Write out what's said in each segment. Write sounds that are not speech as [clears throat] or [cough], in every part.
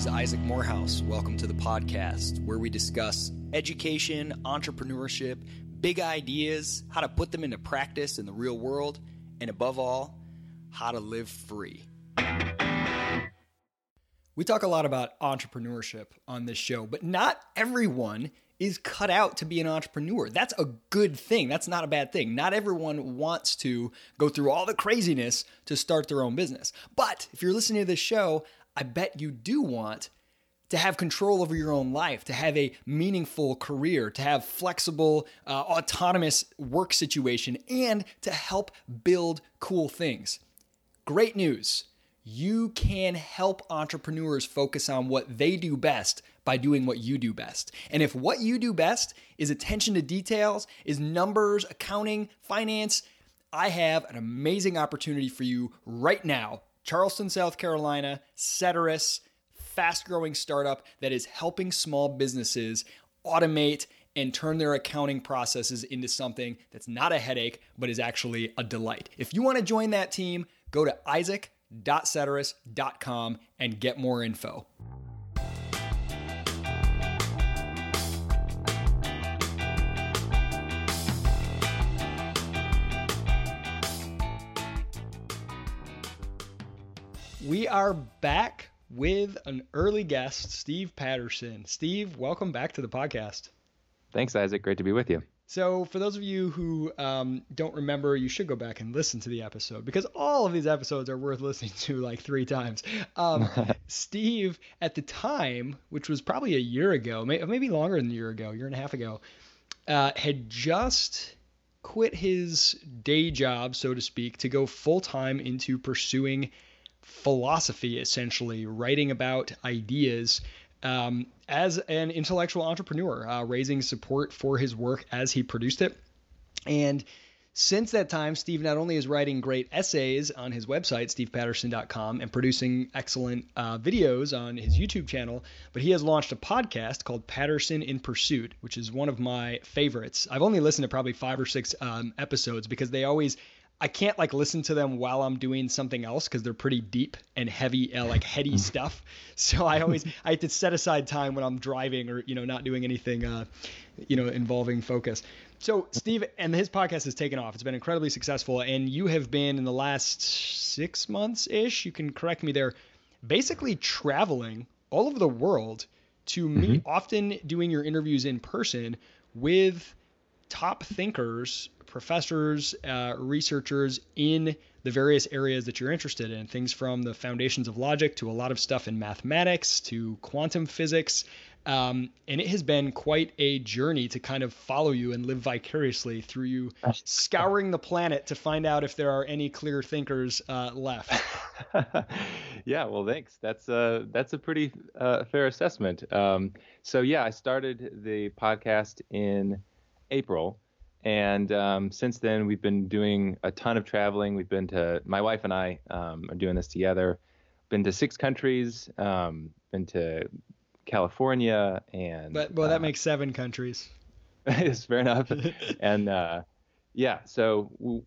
Is Isaac Morehouse. Welcome to the podcast where we discuss education, entrepreneurship, big ideas, how to put them into practice in the real world, and above all, how to live free. We talk a lot about entrepreneurship on this show, but not everyone is cut out to be an entrepreneur. That's a good thing. That's not a bad thing. Not everyone wants to go through all the craziness to start their own business. But if you're listening to this show, I bet you do want to have control over your own life, to have a meaningful career, to have flexible, uh, autonomous work situation, and to help build cool things. Great news. You can help entrepreneurs focus on what they do best by doing what you do best. And if what you do best is attention to details, is numbers, accounting, finance, I have an amazing opportunity for you right now Charleston, South Carolina, Ceteris, fast growing startup that is helping small businesses automate and turn their accounting processes into something that's not a headache, but is actually a delight. If you want to join that team, go to isaac.ceteris.com and get more info. We are back with an early guest, Steve Patterson. Steve, welcome back to the podcast. Thanks, Isaac. Great to be with you. So, for those of you who um, don't remember, you should go back and listen to the episode because all of these episodes are worth [laughs] listening to like three times. Um, [laughs] Steve, at the time, which was probably a year ago, maybe longer than a year ago, year and a half ago, uh, had just quit his day job, so to speak, to go full time into pursuing philosophy, essentially, writing about ideas um, as an intellectual entrepreneur, uh, raising support for his work as he produced it. And since that time, Steve not only is writing great essays on his website, stevepatterson.com, and producing excellent uh, videos on his YouTube channel, but he has launched a podcast called Patterson in Pursuit, which is one of my favorites. I've only listened to probably five or six um, episodes because they always I can't like listen to them while I'm doing something else because they're pretty deep and heavy, uh, like heady mm-hmm. stuff. [laughs] So I always I have to set aside time when I'm driving or you know not doing anything, uh, you know, involving focus. So Steve and his podcast has taken off. It's been incredibly successful, and you have been in the last six months ish. You can correct me there. Basically traveling all over the world to meet, mm-hmm. often doing your interviews in person with top thinkers professors, uh, researchers in the various areas that you're interested in. Things from the foundations of logic to a lot of stuff in mathematics to quantum physics. Um, and it has been quite a journey to kind of follow you and live vicariously through you [laughs] scouring the planet to find out if there are any clear thinkers uh, left. [laughs] yeah, well, thanks. That's a that's a pretty uh, fair assessment. Um, so yeah, I started the podcast in April, and um, since then, we've been doing a ton of traveling. We've been to, my wife and I um, are doing this together, been to six countries, um, been to California and. But, well, that uh, makes seven countries. [laughs] it's fair enough. [laughs] and uh, yeah, so we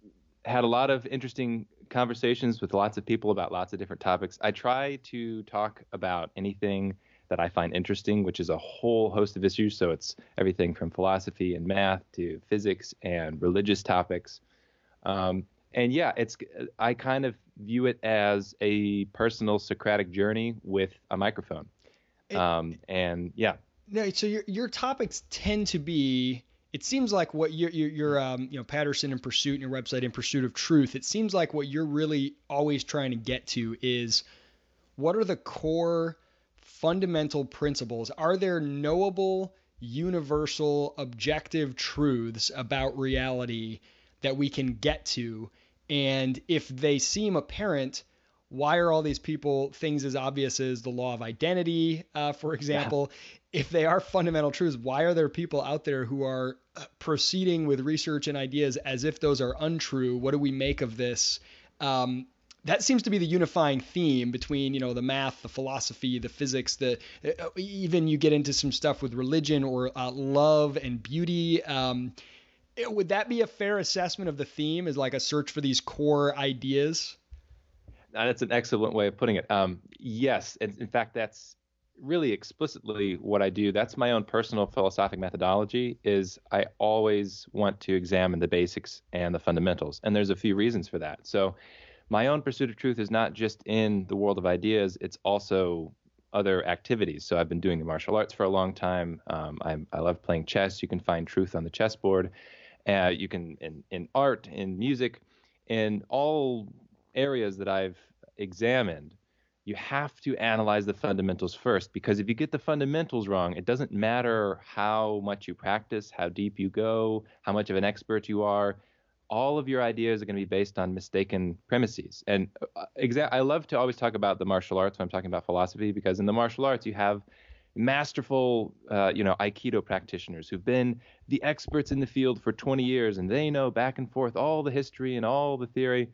had a lot of interesting conversations with lots of people about lots of different topics. I try to talk about anything that I find interesting, which is a whole host of issues. So it's everything from philosophy and math to physics and religious topics. Um, and yeah, it's I kind of view it as a personal Socratic journey with a microphone. Um, and yeah. No, so your your topics tend to be. It seems like what your your, your um, you know Patterson in Pursuit and your website in Pursuit of Truth. It seems like what you're really always trying to get to is what are the core fundamental principles? Are there knowable, universal, objective truths about reality that we can get to? And if they seem apparent, why are all these people things as obvious as the law of identity, uh, for example? Yeah. If they are fundamental truths, why are there people out there who are uh, proceeding with research and ideas as if those are untrue? What do we make of this? Um, that seems to be the unifying theme between you know the math the philosophy the physics the uh, even you get into some stuff with religion or uh, love and beauty um, would that be a fair assessment of the theme as like a search for these core ideas that's an excellent way of putting it. Um, yes, in, in fact, that's really explicitly what I do. That's my own personal philosophic methodology. Is I always want to examine the basics and the fundamentals, and there's a few reasons for that. So, my own pursuit of truth is not just in the world of ideas; it's also other activities. So I've been doing the martial arts for a long time. Um, i love playing chess. You can find truth on the chessboard. Uh, you can in, in art, in music, in all areas that I've examined. You have to analyze the fundamentals first because if you get the fundamentals wrong, it doesn't matter how much you practice, how deep you go, how much of an expert you are all of your ideas are going to be based on mistaken premises. And uh, exa- I love to always talk about the martial arts when I'm talking about philosophy because in the martial arts you have masterful, uh, you know, Aikido practitioners who've been the experts in the field for 20 years and they know back and forth all the history and all the theory.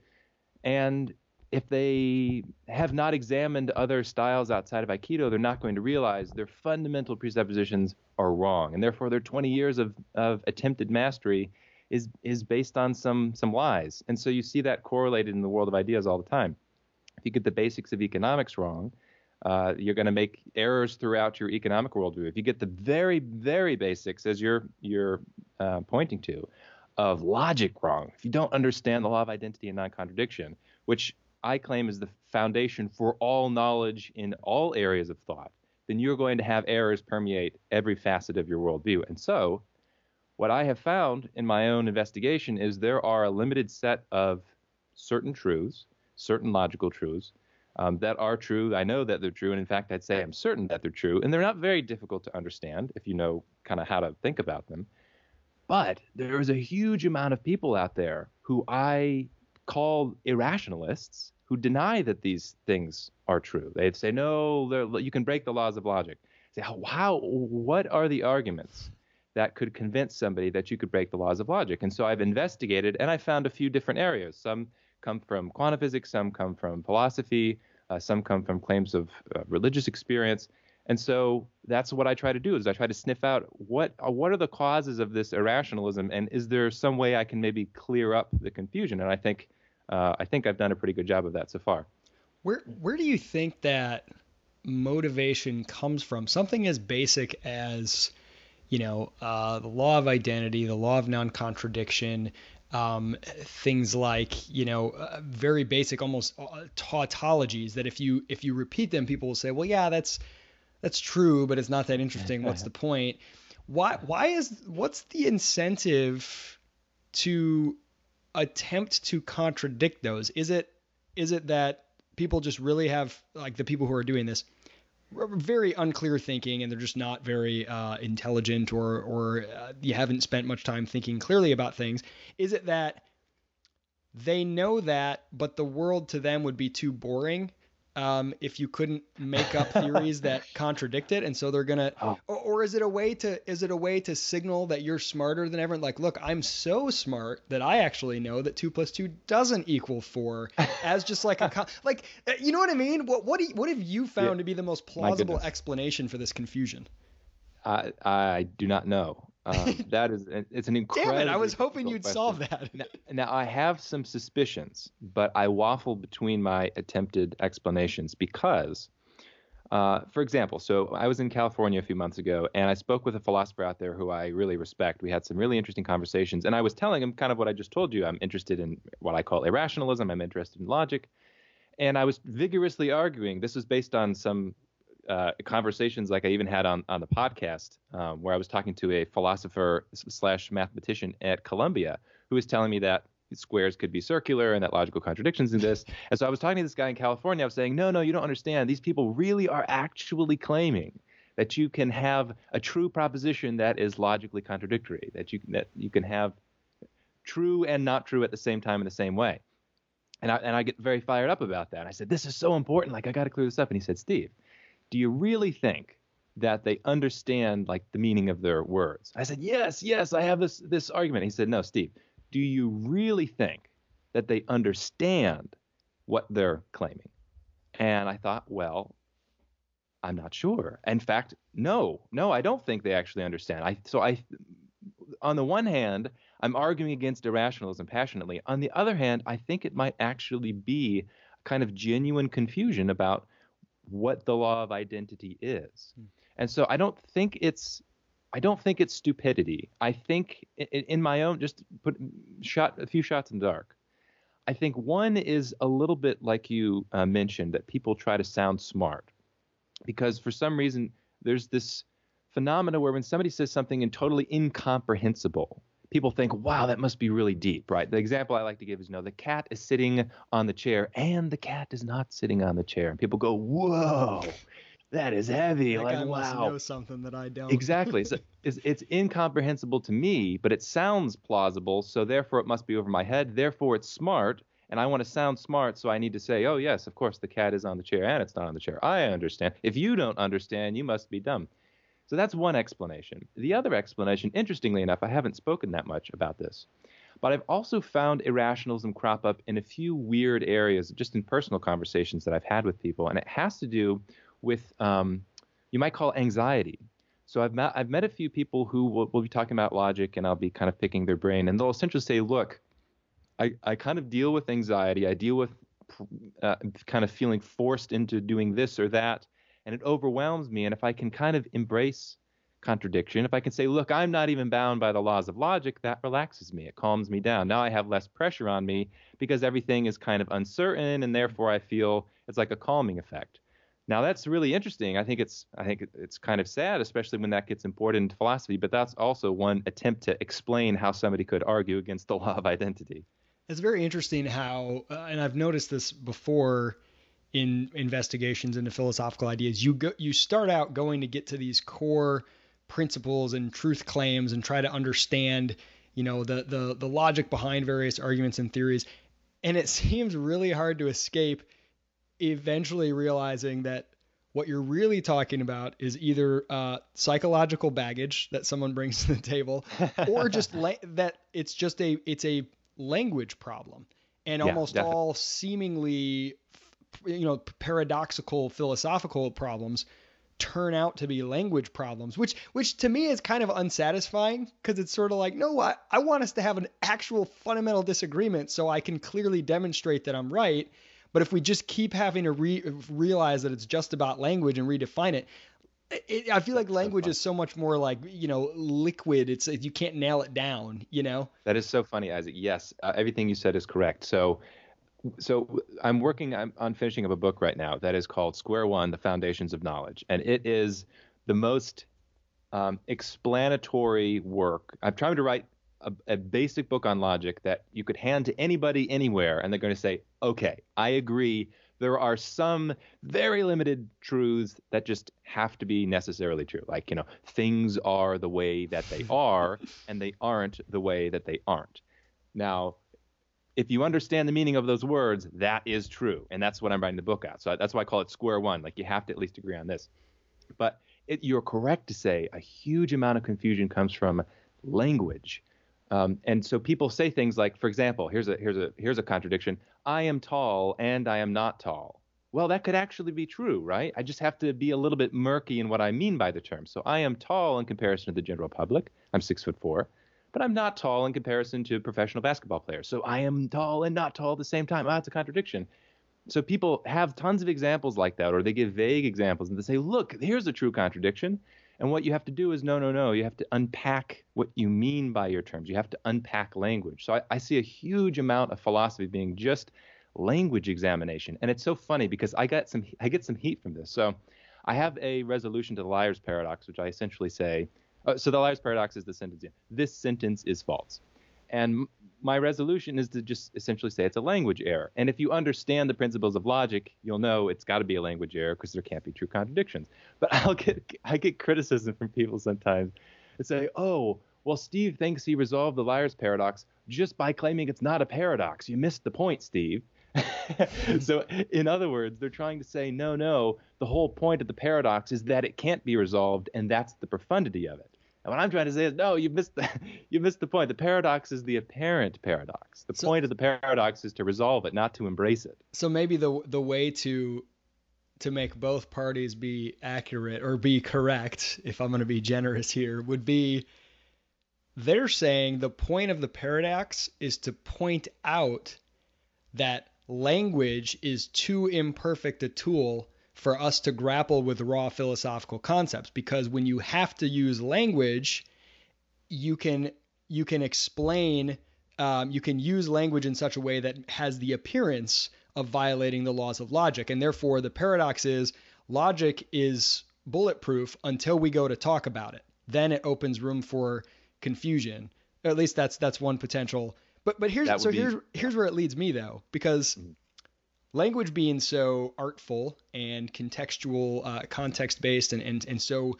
And if they have not examined other styles outside of Aikido, they're not going to realize their fundamental presuppositions are wrong. And therefore, their 20 years of, of attempted mastery is is based on some some lies. And so you see that correlated in the world of ideas all the time. If you get the basics of economics wrong, uh, you're going to make errors throughout your economic worldview. If you get the very very basics, as you're you're uh, pointing to, of logic wrong, if you don't understand the law of identity and non-contradiction, which I claim is the foundation for all knowledge in all areas of thought, then you're going to have errors permeate every facet of your worldview. And so what I have found in my own investigation is there are a limited set of certain truths, certain logical truths, um, that are true. I know that they're true. And in fact, I'd say I'm certain that they're true. And they're not very difficult to understand if you know kind of how to think about them. But there is a huge amount of people out there who I call irrationalists who deny that these things are true. They'd say, no, you can break the laws of logic. Say, how, what are the arguments that could convince somebody that you could break the laws of logic. And so I've investigated and I found a few different areas. Some come from quantum physics, some come from philosophy, uh, some come from claims of uh, religious experience. And so that's what I try to do is I try to sniff out what uh, what are the causes of this irrationalism and is there some way I can maybe clear up the confusion? And I think uh, I think I've done a pretty good job of that so far. Where where do you think that motivation comes from? Something as basic as you know, uh, the law of identity, the law of non-contradiction, um, things like you know uh, very basic almost uh, tautologies that if you if you repeat them people will say well yeah that's that's true but it's not that interesting. What's the point? Why why is what's the incentive to attempt to contradict those? Is it is it that people just really have like the people who are doing this very unclear thinking and they're just not very uh, intelligent or or uh, you haven't spent much time thinking clearly about things is it that they know that but the world to them would be too boring um, if you couldn't make up theories [laughs] that contradict it, and so they're gonna. Oh. Or, or, is it a way to is it a way to signal that you're smarter than everyone? Like, look, I'm so smart that I actually know that two plus two doesn't equal four, [laughs] as just like a con- like uh, you know what I mean? What what do you, what have you found yeah. to be the most plausible explanation for this confusion? I I do not know. Um, [laughs] that is, it's an incredible. Damn it! I was hoping you'd question. solve that. now, now, I have some suspicions, but I waffle between my attempted explanations because, uh, for example, so I was in California a few months ago, and I spoke with a philosopher out there who I really respect. We had some really interesting conversations, and I was telling him kind of what I just told you. I'm interested in what I call irrationalism. I'm interested in logic, and I was vigorously arguing. This was based on some uh, conversations like I even had on on the podcast um, where I was talking to a philosopher slash mathematician at Columbia who was telling me that squares could be circular and that logical contradictions in this. [laughs] And so I was talking to this guy in California. I was saying, no, no, you don't understand. These people really are actually claiming that you can have a true proposition that is logically contradictory. That you that you can have true and not true at the same time in the same way. And I and I get very fired up about that. I said, this is so important. Like I got to clear this up. And he said, Steve do you really think that they understand like the meaning of their words? I said, yes, yes, I have this this argument. He said, no, Steve, do you really think that they understand what they're claiming? And I thought, well, I'm not sure. In fact, no, no, I don't think they actually understand. I so I on the one hand, I'm arguing against irrationalism passionately. On the other hand, I think it might actually be a kind of genuine confusion about what the law of identity is. Hmm. And so I don't think it's I don't think it's stupidity. I think in, in my own just put shot a few shots in the dark. I think one is a little bit like you uh, mentioned that people try to sound smart because for some reason there's this phenomena where when somebody says something and totally incomprehensible, people think, wow, that must be really deep, right? The example I like to give is, you know, the cat is sitting on the chair and the cat is not sitting on the chair. And people go, whoa, that is heavy. That like, guy wow. Must know something that I don't. Exactly. so [laughs] it's, it's incomprehensible to me, but it sounds plausible. So therefore, it must be over my head. Therefore, it's smart. And I want to sound smart, so I need to say, oh, yes, of course, the cat is on the chair and it's not on the chair. I understand. If you don't understand, you must be dumb. So that's one explanation. The other explanation, interestingly enough, I haven't spoken that much about this, but I've also found irrationalism crop up in a few weird areas, just in personal conversations that I've had with people, and it has to do with um, you might call anxiety. So I've met I've met a few people who will, will be talking about logic, and I'll be kind of picking their brain, and they'll essentially say, "Look, I, I kind of deal with anxiety. I deal with uh, kind of feeling forced into doing this or that." And it overwhelms me. And if I can kind of embrace contradiction, if I can say, look, I'm not even bound by the laws of logic, that relaxes me. It calms me down. Now I have less pressure on me because everything is kind of uncertain, and therefore I feel it's like a calming effect. Now that's really interesting. I think it's I think it's kind of sad, especially when that gets imported into philosophy. But that's also one attempt to explain how somebody could argue against the [laughs] law of identity. It's very interesting how, uh, and I've noticed this before in investigations into philosophical ideas. You go, you start out going to get to these core principles and truth claims and try to understand, you know, the the the logic behind various arguments and theories. And it seems really hard to escape eventually realizing that what you're really talking about is either uh, psychological baggage that someone brings to the table, [laughs] or just la- that it's just a it's a language problem, and yeah, almost definitely. all seemingly you know paradoxical philosophical problems turn out to be language problems, which which to me is kind of unsatisfying because it's sort of like, no, I, I want us to have an actual fundamental disagreement so I can clearly demonstrate that I'm right. But if we just keep having to re- realize that it's just about language and redefine it, it I feel like language so is so much more like you know liquid. It's you can't nail it down. You know. That is so funny, Isaac. Yes, uh, everything you said is correct. So so I'm working on finishing up a book right now that is called Square One: The Foundations of Knowledge, and it is the most um, explanatory work. I'm trying to write a, a, basic book on logic that you could hand to anybody anywhere, and they're going to say, "Okay, I agree." There are some very limited truths that just have to be necessarily true. Like, you know, things are the way that they are, and they aren't the way that they aren't. Now, if you understand the meaning of those words, that is true. And that's what I'm writing the book out. So that's why I call it square one. Like you have to at least agree on this. But it, you're correct to say a huge amount of confusion comes from language. Um, and so people say things like, for example, here's a here's a here's a contradiction. I am tall and I am not tall. Well, that could actually be true, right? I just have to be a little bit murky in what I mean by the term. So I am tall in comparison to the general public. I'm six foot four but I'm not tall in comparison to professional basketball players. So I am tall and not tall at the same time. Ah, it's a contradiction. So people have tons of examples like that, or they give vague examples and they say, look, here's a true contradiction. And what you have to do is no, no, no. You have to unpack what you mean by your terms. You have to unpack language. So I, I see a huge amount of philosophy being just language examination. And it's so funny because I got some I get some heat from this. So I have a resolution to the liar's paradox, which I essentially say uh, so the liar's paradox is the sentence. This sentence is false. And my resolution is to just essentially say it's a language error. And if you understand the principles of logic, you'll know it's got to be a language error because there can't be true contradictions. But [laughs] I'll get I get criticism from people sometimes that say, "Oh, well, Steve thinks he resolved the liar's paradox just by claiming it's not a paradox. You missed the point, Steve." [laughs] so, in other words, they're trying to say, no, no, the whole point of the paradox is that it can't be resolved, and that's the profundity of it. And what I'm trying to say is, no, you missed the, [laughs] you missed the point. The paradox is the apparent paradox. The so, point of the paradox is to resolve it, not to embrace it. So maybe the the way to to make both parties be accurate or be correct, if I'm going to be generous here, would be they're saying the point of the paradox is to point out that language is too imperfect a tool for us to grapple with raw philosophical concepts because when you have to use language, you can you can explain um, you can use language in such a way that has the appearance of violating the laws of logic, and therefore the paradox is logic is bulletproof until we go to talk about it. Then it opens room for confusion. At least that's that's one potential. But but here's so be, here's here's where it leads me though, because mm-hmm. Language being so artful and contextual, uh, context based, and, and and so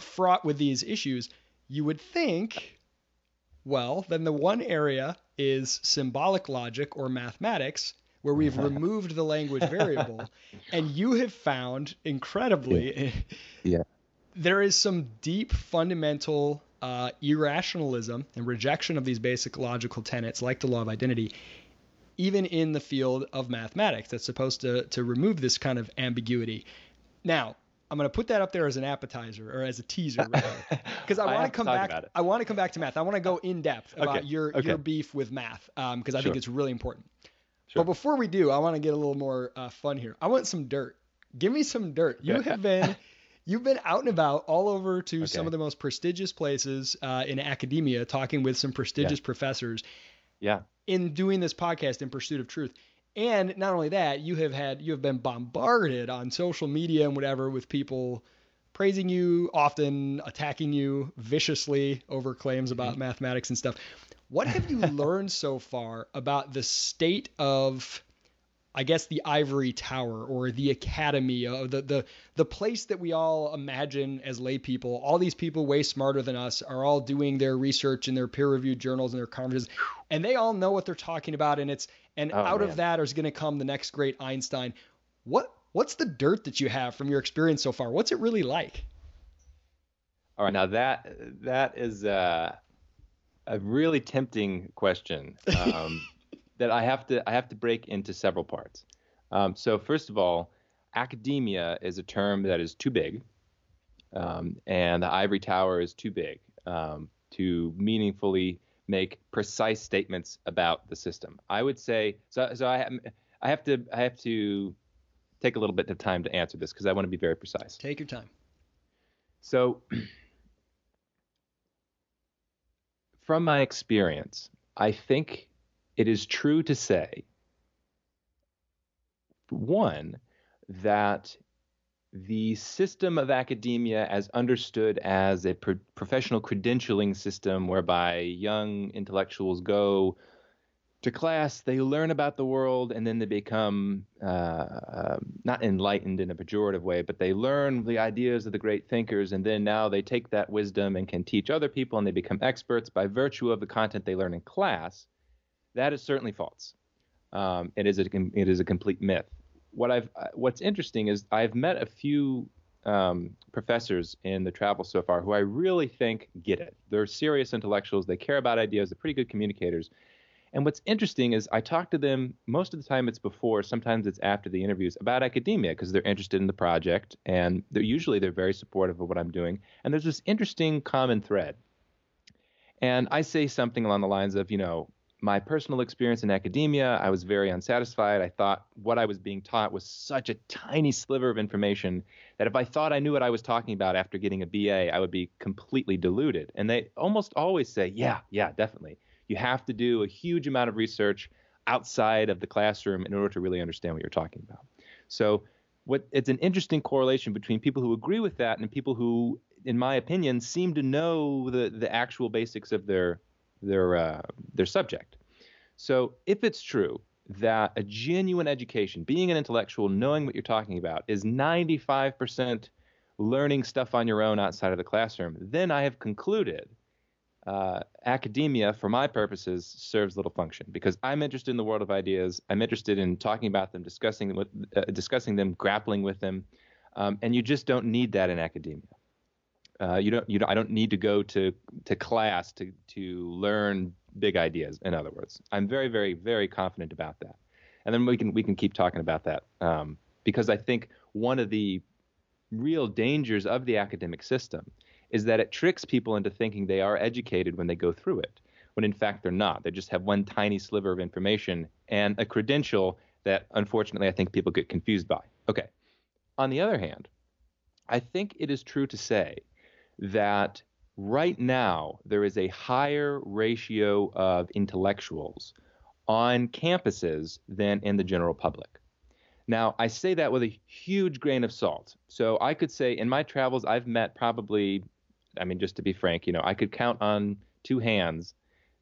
fraught with these issues, you would think, well, then the one area is symbolic logic or mathematics, where we've [laughs] removed the language variable, [laughs] and you have found incredibly, yeah. [laughs] yeah. there is some deep fundamental uh, irrationalism and rejection of these basic logical tenets, like the law of identity, even in the field of mathematics, that's supposed to to remove this kind of ambiguity. Now, I'm going to put that up there as an appetizer or as a teaser, because [laughs] I want to come back. I want to come back to math. I want to go in depth about okay. your okay. your beef with math, because um, I sure. think it's really important. Sure. But before we do, I want to get a little more uh, fun here. I want some dirt. Give me some dirt. You have been [laughs] you've been out and about all over to okay. some of the most prestigious places uh, in academia, talking with some prestigious yeah. professors. Yeah. In doing this podcast in pursuit of truth. And not only that, you have had you have been bombarded on social media and whatever with people praising you, often attacking you viciously over claims about mm-hmm. mathematics and stuff. What have you [laughs] learned so far about the state of I guess the ivory tower or the academy, uh, the the the place that we all imagine as lay people. All these people way smarter than us are all doing their research in their peer-reviewed journals and their conferences, and they all know what they're talking about. And it's and oh, out man. of that is going to come the next great Einstein. What what's the dirt that you have from your experience so far? What's it really like? All right, now that that is uh, a really tempting question. Um, that I have to I have to break into several parts. Um, so first of all, academia is a term that is too big, um, and the ivory tower is too big um, to meaningfully make precise statements about the system. I would say so. So I I have to I have to take a little bit of time to answer this because I want to be very precise. Take your time. So. [clears throat] From my experience, I think it is true to say, one, that the system of academia, as understood as a pro- professional credentialing system whereby young intellectuals go to class, they learn about the world, and then they become uh, uh, not enlightened in a pejorative way, but they learn the ideas of the great thinkers, and then now they take that wisdom and can teach other people, and they become experts by virtue of the content they learn in class. That is certainly false. Um, it is a it is a complete myth. What I've uh, what's interesting is I've met a few um, professors in the travel so far who I really think get it. They're serious intellectuals. They care about ideas. They're pretty good communicators. And what's interesting is I talk to them most of the time. It's before, sometimes it's after the interviews about academia because they're interested in the project and they're usually they're very supportive of what I'm doing. And there's this interesting common thread. And I say something along the lines of, you know, my personal experience in academia, I was very unsatisfied. I thought what I was being taught was such a tiny sliver of information that if I thought I knew what I was talking about after getting a BA, I would be completely deluded. And they almost always say, yeah, yeah, definitely. You have to do a huge amount of research outside of the classroom in order to really understand what you're talking about. So, what it's an interesting correlation between people who agree with that and people who, in my opinion, seem to know the the actual basics of their their uh, their subject. So if it's true that a genuine education, being an intellectual, knowing what you're talking about, is 95% learning stuff on your own outside of the classroom, then I have concluded uh, academia, for my purposes, serves little function because I'm interested in the world of ideas. I'm interested in talking about them, discussing them, with, uh, discussing them, grappling with them, um, and you just don't need that in academia. Uh, you don't. You don't. I don't need to go to to class to to learn big ideas. In other words, I'm very, very, very confident about that. And then we can we can keep talking about that um, because I think one of the real dangers of the academic system is that it tricks people into thinking they are educated when they go through it. when in fact they're not. They just have one tiny sliver of information and a credential that unfortunately I think people get confused by. Okay. On the other hand, I think it is true to say that right now there is a higher ratio of intellectuals on campuses than in the general public. Now, I say that with a huge grain of salt. So I could say in my travels, I've met probably, I mean, just to be frank, you know, I could count on two hands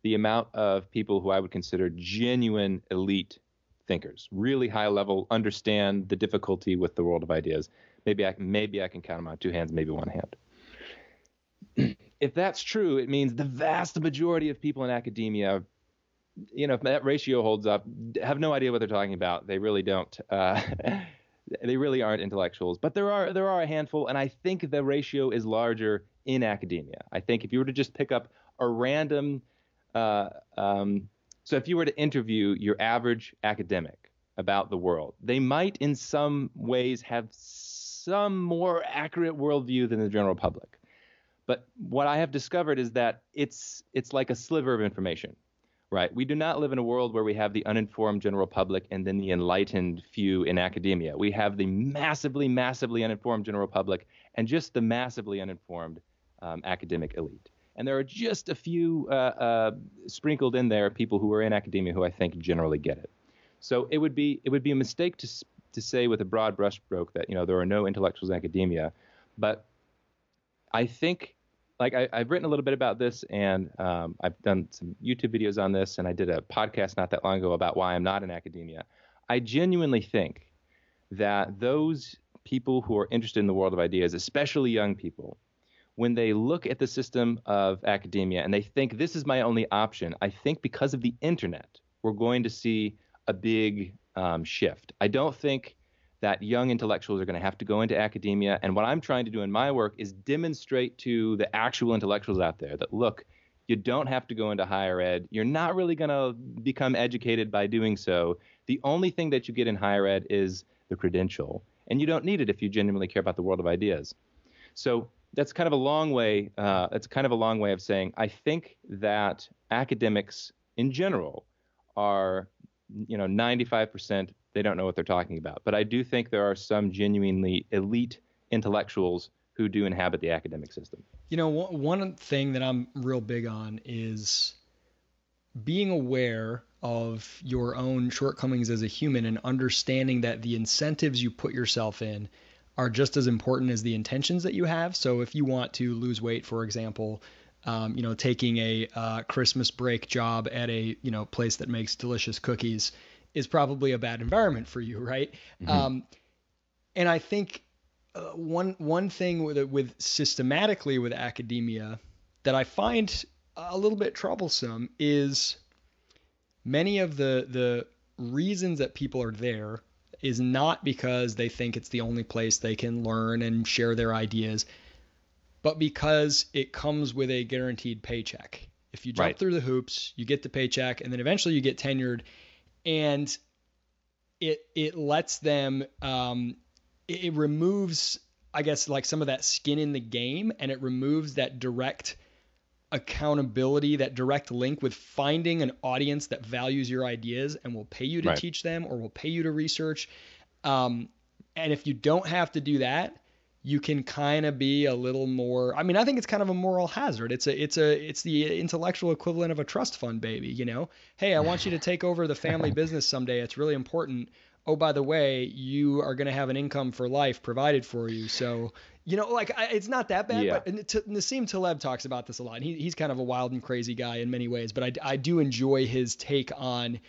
the amount of people who I would consider genuine elite thinkers, really high level, understand the difficulty with the world of ideas. Maybe I maybe I can count them on two hands, maybe one hand. If that's true, it means the vast majority of people in academia you know, if that ratio holds up, have no idea what they're talking about. They really don't. Uh, [laughs] they really aren't intellectuals. But there are there are a handful, and I think the ratio is larger in academia. I think if you were to just pick up a random, uh, um, so if you were to interview your average academic about the world, they might in some ways have some more accurate worldview than the general public. But what I have discovered is that it's it's like a sliver of information right? We do not live in a world where we have the uninformed general public and then the enlightened few in academia. We have the massively, massively uninformed general public and just the massively uninformed um, academic elite. And there are just a few uh, uh, sprinkled in there people who are in academia who I think generally get it. So it would be it would be a mistake to to say with a broad brushstroke that you know there are no intellectuals in academia, but I think like I, have written a little bit about this, and um, I've done some YouTube videos on this, and I did a podcast not that long ago about why I'm not in academia. I genuinely think that those people who are interested in the world of ideas, especially young people, when they look at the system of academia and they think this is my only option, I think because of the internet, we're going to see a big um, shift. I don't think that young intellectuals are going to have to go into academia. And what I'm trying to do in my work is demonstrate to the actual intellectuals out there that look, you don't have to go into higher ed. You're not really going to become educated by doing so. The only thing that you get in higher ed is the credential, and you don't need it if you genuinely care about the world of ideas. So that's kind of a long way. Uh, that's kind of a long way of saying I think that academics in general are, you know, 95% they don't know what they're talking about. But I do think there are some genuinely elite intellectuals who do inhabit the academic system. You know, one thing that I'm real big on is being aware of your own shortcomings as a human and understanding that the incentives you put yourself in are just as important as the intentions that you have. So if you want to lose weight, for example, um, you know, taking a uh, Christmas break job at a you know place that makes delicious cookies is probably a bad environment for you, right? Mm-hmm. Um, and I think uh, one one thing with with systematically with academia that I find a little bit troublesome is many of the the reasons that people are there is not because they think it's the only place they can learn and share their ideas, but because it comes with a guaranteed paycheck. If you jump right. through the hoops, you get the paycheck, and then eventually you get tenured, and it it lets them um, it, it removes I guess like some of that skin in the game, and it removes that direct accountability, that direct link with finding an audience that values your ideas and will pay you to right. teach them or will pay you to research. Um, and if you don't have to do that, you can kind of be a little more i mean i think it's kind of a moral hazard. It's a it's a it's the intellectual equivalent of a trust fund baby you know? Hey i want you to [laughs] take over the family [laughs] business someday. It's really important. Oh by the way you are going to have an income for life provided for you. So you know like I, it's not that bad yeah. but and T- Nassim Taleb talks about this a lot he, he's kind of a wild and crazy guy in many ways but I, I do enjoy his take on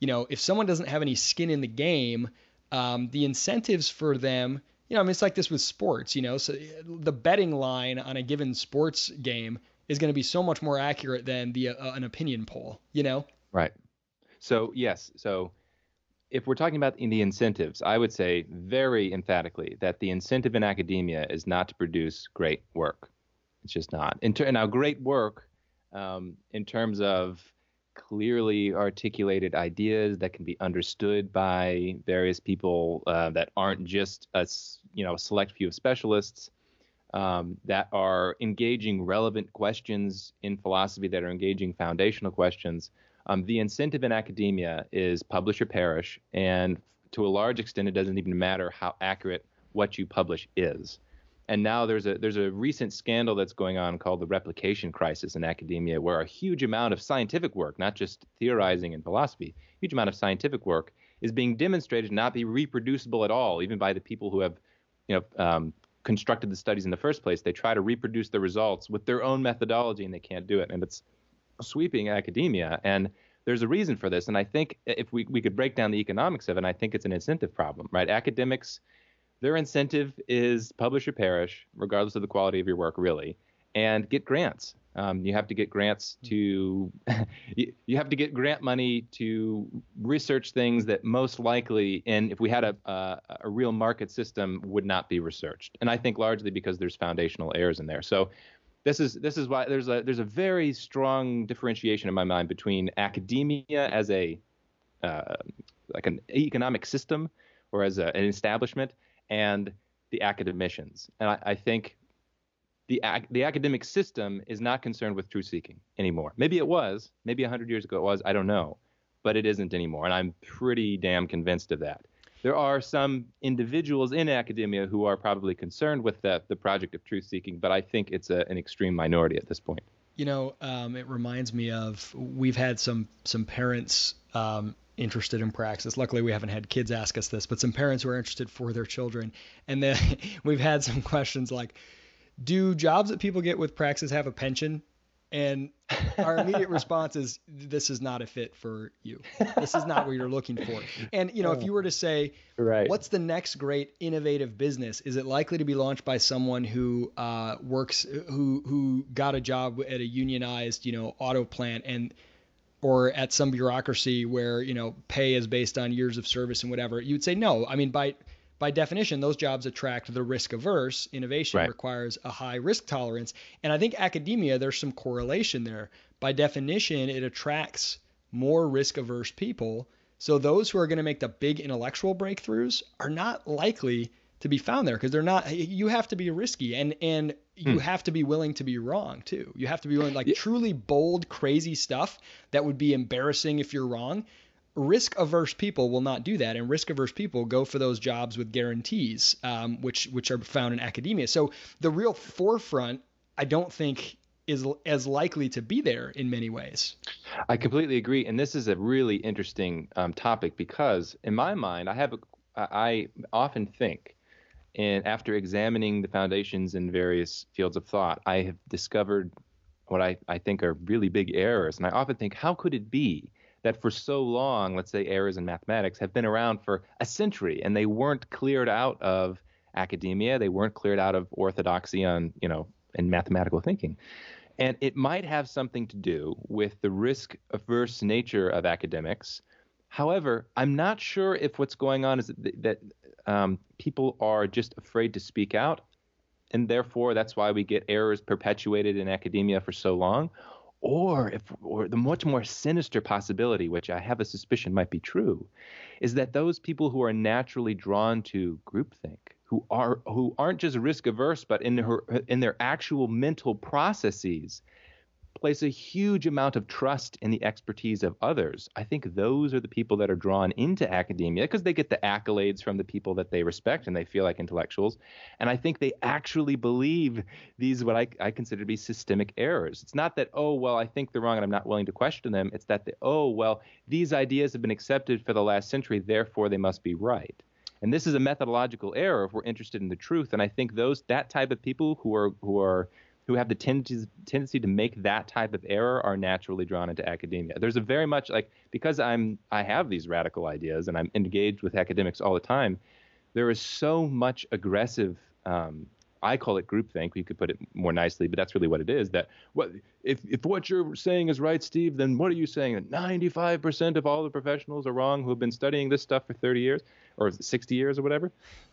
you know if someone doesn't have any skin in the game um, the incentives for them you know, I mean, it's like this with sports, you know, so the betting line on a given sports game is going to be so much more accurate than the uh, an opinion poll, you know? Right. So, yes. So, if we're talking about the incentives, I would say very emphatically that the incentive in academia is not to produce great work. It's just not. In ter- now, great work um, in terms of clearly articulated ideas that can be understood by various people uh, that aren't just a you know a select few of specialists. um, that are engaging relevant questions in philosophy, that are engaging foundational questions. Um, the incentive in academia is publish or perish, and to a large extent, it doesn't even matter how accurate what you publish is. And now there's a there's a recent scandal that's going on called the replication crisis in academia, where a huge amount of scientific work, not just theorizing and philosophy, huge amount of scientific work is being demonstrated to not be reproducible at all, even by the people who have, you know, um, constructed the studies in the first place. They try to reproduce the results with their own methodology, and they can't do it. And it's sweeping academia. And there's a reason for this. And I think if we, we could break down the economics of it, I think it's an incentive problem, right? Academics, their incentive is publish or perish, regardless of the quality of your work, really, and get grants. Um, you have to get grants to [laughs] you, you, have to get grant money to research things that most likely, and if we had a, a, a real market system, would not be researched. And I think largely because there's foundational errors in there. So this is this is why there's a there's a very strong differentiation in my mind between academia as a uh, like an economic system or as a, an establishment and the academicians. And I, I think the the academic system is not concerned with truth seeking anymore. Maybe it was, maybe 100 years ago it was, I don't know, but it isn't anymore, and I'm pretty damn convinced of that. There are some individuals in academia who are probably concerned with the, the project of truth seeking, but I think it's a, an extreme minority at this point. You know, um, it reminds me of we've had some some parents um, interested in praxis. Luckily, we haven't had kids ask us this, but some parents who are interested for their children, and then [laughs] we've had some questions like, do jobs that people get with praxis have a pension? And [laughs] our immediate response is, this is not a fit for you. This is not what you're looking for. And, you know, if you were to say, right. what's the next great innovative business? Is it likely to be launched by someone who uh, works, who, who got a job at a unionized, you know, auto plant and, or at some bureaucracy where, you know, pay is based on years of service and whatever? You'd say no. I mean, by, by definition, those jobs attract the risk averse. Innovation right. requires a high risk tolerance. And I think academia, there's some correlation there. By definition, it attracts more risk averse people. So those who are going to make the big intellectual breakthroughs are not likely to be found there because they're not you have to be risky and and you hmm. have to be willing to be wrong too you have to be willing like yeah. truly bold crazy stuff that would be embarrassing if you're wrong risk averse people will not do that, and risk averse people go for those jobs with guarantees, um, which which are found in academia. So the real forefront, I don't think is as likely to be there in many ways. I completely agree, and this is a really interesting um, topic because, in my mind, I have a, I often think, and after examining the foundations in various fields of thought, I have discovered what I, I think are really big errors, and I often think, how could it be that for so long, let's say errors in mathematics, have been around for a century and they weren't cleared out of academia. They weren't cleared out of orthodoxy on, you know, in mathematical thinking. And it might have something to do with the risk averse nature of academics. However, I'm not sure if what's going on is that, that um, people are just afraid to speak out. And therefore, that's why we get errors perpetuated in academia for so long or if or the much more sinister possibility which i have a suspicion might be true is that those people who are naturally drawn to groupthink who are who aren't just risk averse but in her in their actual mental processes place a huge amount of trust in the expertise of others. I think those are the people that are drawn into academia because they get the accolades from the people that they respect and they feel like intellectuals. And I think they actually believe these, what I, I consider to be systemic errors. It's not that, oh, well, I think they're wrong and I'm not willing to question them. It's that, they, oh, well, these ideas have been accepted for the last century, therefore they must be right. And this is a methodological error if we're interested in the truth. And I think those that type of people who are who are who have the tendency tendency to make that type of error are naturally drawn into academia. There's a very much like because I'm I have these radical ideas and I'm engaged with academics all the time. There is so much aggressive. Um, I call it groupthink. You could put it more nicely, but that's really what it is. That what if if what you're saying is right, Steve, then what are you saying? That 95% of all the professionals are wrong who have been studying this stuff for 30 years. Or 60 years or whatever.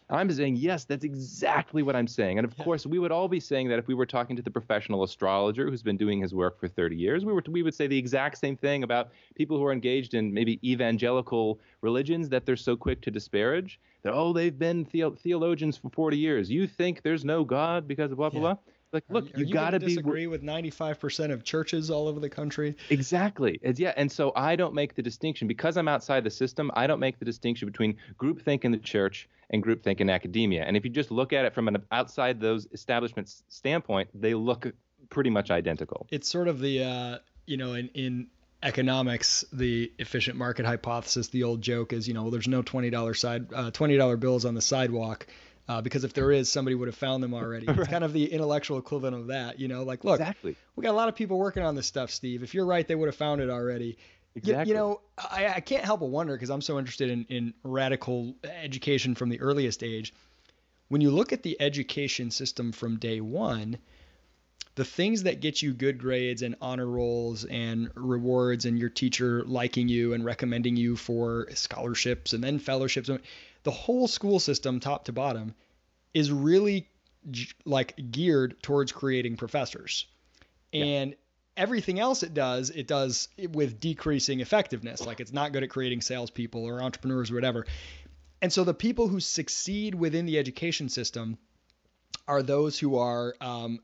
I'm saying, yes, that's exactly what I'm saying. And of yeah. course, we would all be saying that if we were talking to the professional astrologer who's been doing his work for 30 years. We, were, we would say the exact same thing about people who are engaged in maybe evangelical religions that they're so quick to disparage. That, oh, they've been the- theologians for 40 years. You think there's no God because of blah, blah, yeah. blah. Like, look, are, you, you got to disagree with 95% of churches all over the country. Exactly. It's, yeah, and so I don't make the distinction because I'm outside the system. I don't make the distinction between groupthink in the church and groupthink in academia. And if you just look at it from an outside those establishments standpoint, they look pretty much identical. It's sort of the uh, you know in in economics, the efficient market hypothesis. The old joke is you know there's no twenty dollar side uh, twenty dollar bills on the sidewalk uh, because if there is, somebody would have found them already. It's [laughs] kind of the intellectual equivalent of that, you know. Like, look, exactly. we got a lot of people working on this stuff, Steve. If you're right, they would have found it already. Exactly. You, you know, I, I can't help but wonder because I'm so interested in, in radical education from the earliest age. When you look at the education system from day one, the things that get you good grades and honor rolls and rewards and your teacher liking you and recommending you for scholarships and then fellowships the whole school system top to bottom is really like geared towards creating professors and yeah. everything else it does it does with decreasing effectiveness like it's not good at creating salespeople or entrepreneurs or whatever and so the people who succeed within the education system are those who are um,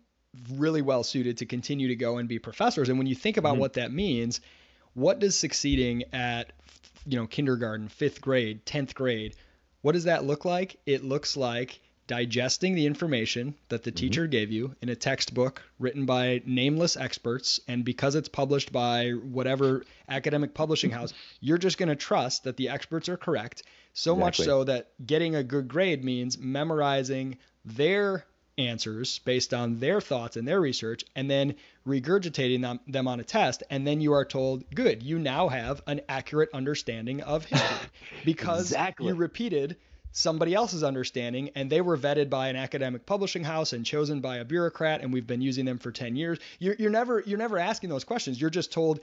really well suited to continue to go and be professors. And when you think about mm-hmm. what that means, what does succeeding at you know kindergarten, fifth grade, tenth grade, what does that look like? It looks like digesting the information that the mm-hmm. teacher gave you in a textbook written by nameless experts and because it's published by whatever academic publishing house [laughs] you're just going to trust that the experts are correct so exactly. much so that getting a good grade means memorizing their answers based on their thoughts and their research and then regurgitating them, them on a test and then you are told good you now have an accurate understanding of history [laughs] because exactly. you repeated somebody else's understanding and they were vetted by an academic publishing house and chosen by a bureaucrat and we've been using them for 10 years you're, you're never you're never asking those questions you're just told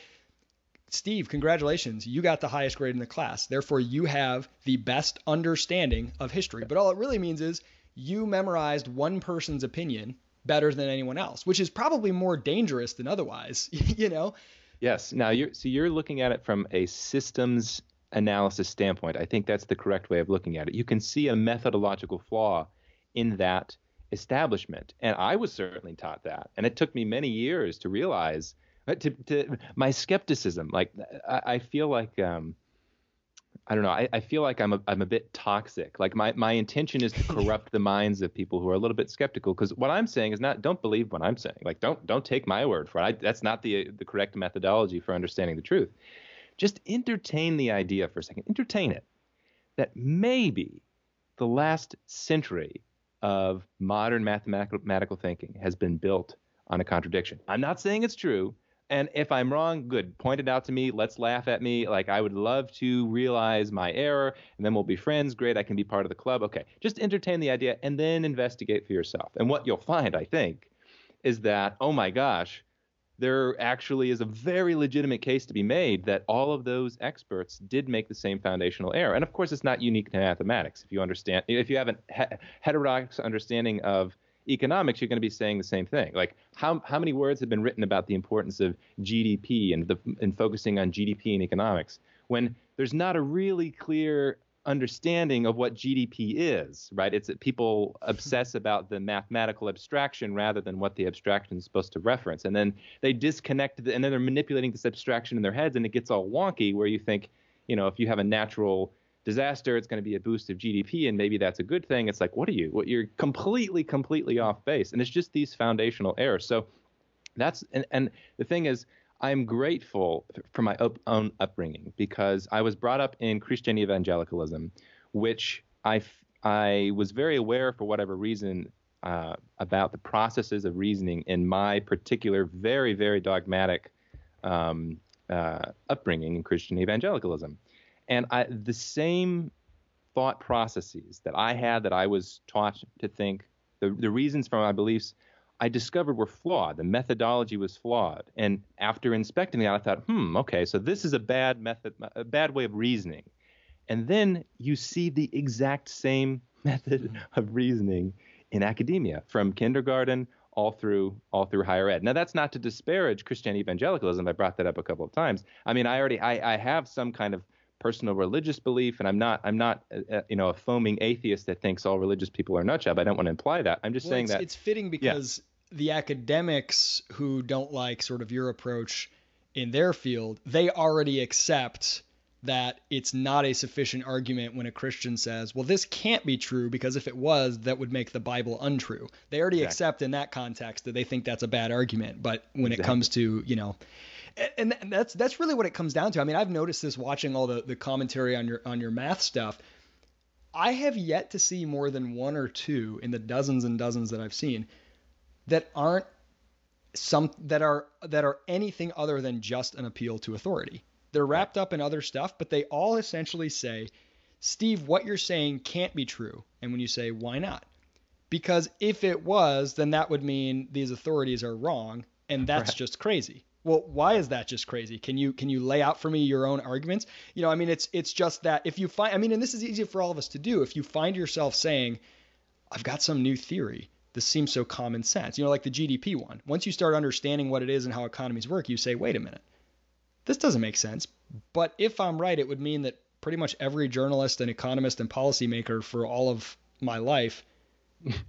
Steve, congratulations. You got the highest grade in the class. Therefore, you have the best understanding of history. But all it really means is you memorized one person's opinion better than anyone else, which is probably more dangerous than otherwise, [laughs] you know? Yes. Now you're so you're looking at it from a systems analysis standpoint. I think that's the correct way of looking at it. You can see a methodological flaw in that establishment. And I was certainly taught that. And it took me many years to realize uh, to, to my skepticism. Like I, I feel like um, I don't know. I, I feel like I'm a, I'm a bit toxic. Like my, my intention is to [laughs] corrupt the minds of people who are a little bit skeptical. Because what I'm saying is not don't believe what I'm saying. Like don't don't take my word for it. I, that's not the the correct methodology for understanding the truth. Just entertain the idea for a second. Entertain it that maybe the last century of modern mathematical thinking has been built on a contradiction. I'm not saying it's true. And if I'm wrong, good. Point it out to me. Let's laugh at me. Like I would love to realize my error, and then we'll be friends. Great, I can be part of the club. Okay, just entertain the idea and then investigate for yourself. And what you'll find, I think, is that oh my gosh, there actually is a very legitimate case to be made that all of those experts did make the same foundational error. And of course, it's not unique to mathematics. If you understand, if you have a heterodox understanding of economics, you're going to be saying the same thing. Like how how many words have been written about the importance of GDP and the and focusing on GDP and economics when there's not a really clear understanding of what GDP is, right? It's that people [laughs] obsess about the mathematical abstraction rather than what the abstraction is supposed to reference. And then they disconnect, and then they're manipulating this abstraction in their heads, and it gets all wonky where you think, you know, if you have a natural disaster, it's going to be a boost of GDP, and maybe that's a good thing. It's like, what are you? What you're completely, completely off base, and it's just these foundational errors. So that's and, and the thing is, I'm grateful for my up, own upbringing because I was brought up in Christian evangelicalism, which I I was very aware for whatever reason uh, about the processes of reasoning in my particular very very dogmatic um, uh, upbringing in Christian evangelicalism. And I, the same thought processes that I had that I was taught to think, the, the reasons for my beliefs, I discovered were flawed. The methodology was flawed. And after inspecting that, I thought, hmm, okay, so this is a bad method, a bad way of reasoning. And then you see the exact same [laughs] method of reasoning in academia from kindergarten all through all through higher ed. Now that's not to disparage Christian evangelicalism. I brought that up a couple of times. I mean, I already I, I have some kind of personal religious belief, and I'm not I'm not uh, uh you know a foaming atheist that thinks all religious people are nut job. I don't want to imply that. I'm just well, saying it's, that it's fitting because yeah. the academics who don't like sort of your approach in their field, they already accept that it's not a sufficient argument when a Christian says, well, this can't be true because if it was, that would make the Bible untrue. They already exactly. accept in that context that they think that's a bad argument. But when exactly. it comes to, you know, and that's that's really what it comes down to. I mean, I've noticed this watching all the, the commentary on your on your math stuff. I have yet to see more than one or two in the dozens and dozens that I've seen that aren't some that are that are anything other than just an appeal to authority. They're wrapped up in other stuff, but they all essentially say, Steve, what you're saying can't be true. And when you say, why not? Because if it was, then that would mean these authorities are wrong, and that's right. just crazy. Well, why is that just crazy? Can you can you lay out for me your own arguments? You know, I mean, it's it's just that if you find, I mean, and this is easy for all of us to do. If you find yourself saying, "I've got some new theory," this seems so common sense. You know, like the GDP one. Once you start understanding what it is and how economies work, you say, "Wait a minute, this doesn't make sense. But if I'm right, it would mean that pretty much every journalist and economist and policymaker for all of my life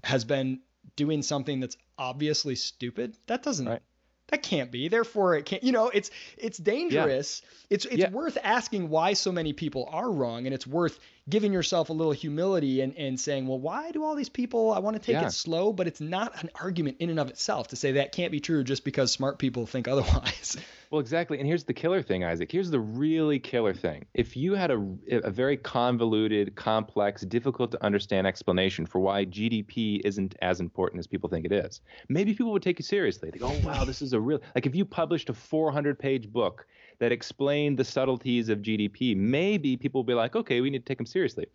has been doing something that's obviously stupid. That doesn't right that can't be therefore it can't you know it's it's dangerous yeah. it's it's yeah. worth asking why so many people are wrong and it's worth giving yourself a little humility and, and saying well why do all these people i want to take yeah. it slow but it's not an argument in and of itself to say that can't be true just because smart people think [laughs] otherwise. Well exactly and here's the killer thing isaac. Here's the really killer thing. If you had a, a very convoluted complex difficult to understand explanation for why gdp isn't as important as people think it is maybe people would take you seriously. They go oh wow this is a a real like if you published a 400 page book that explain the subtleties of GDP, maybe people will be like, okay, we need to take them seriously.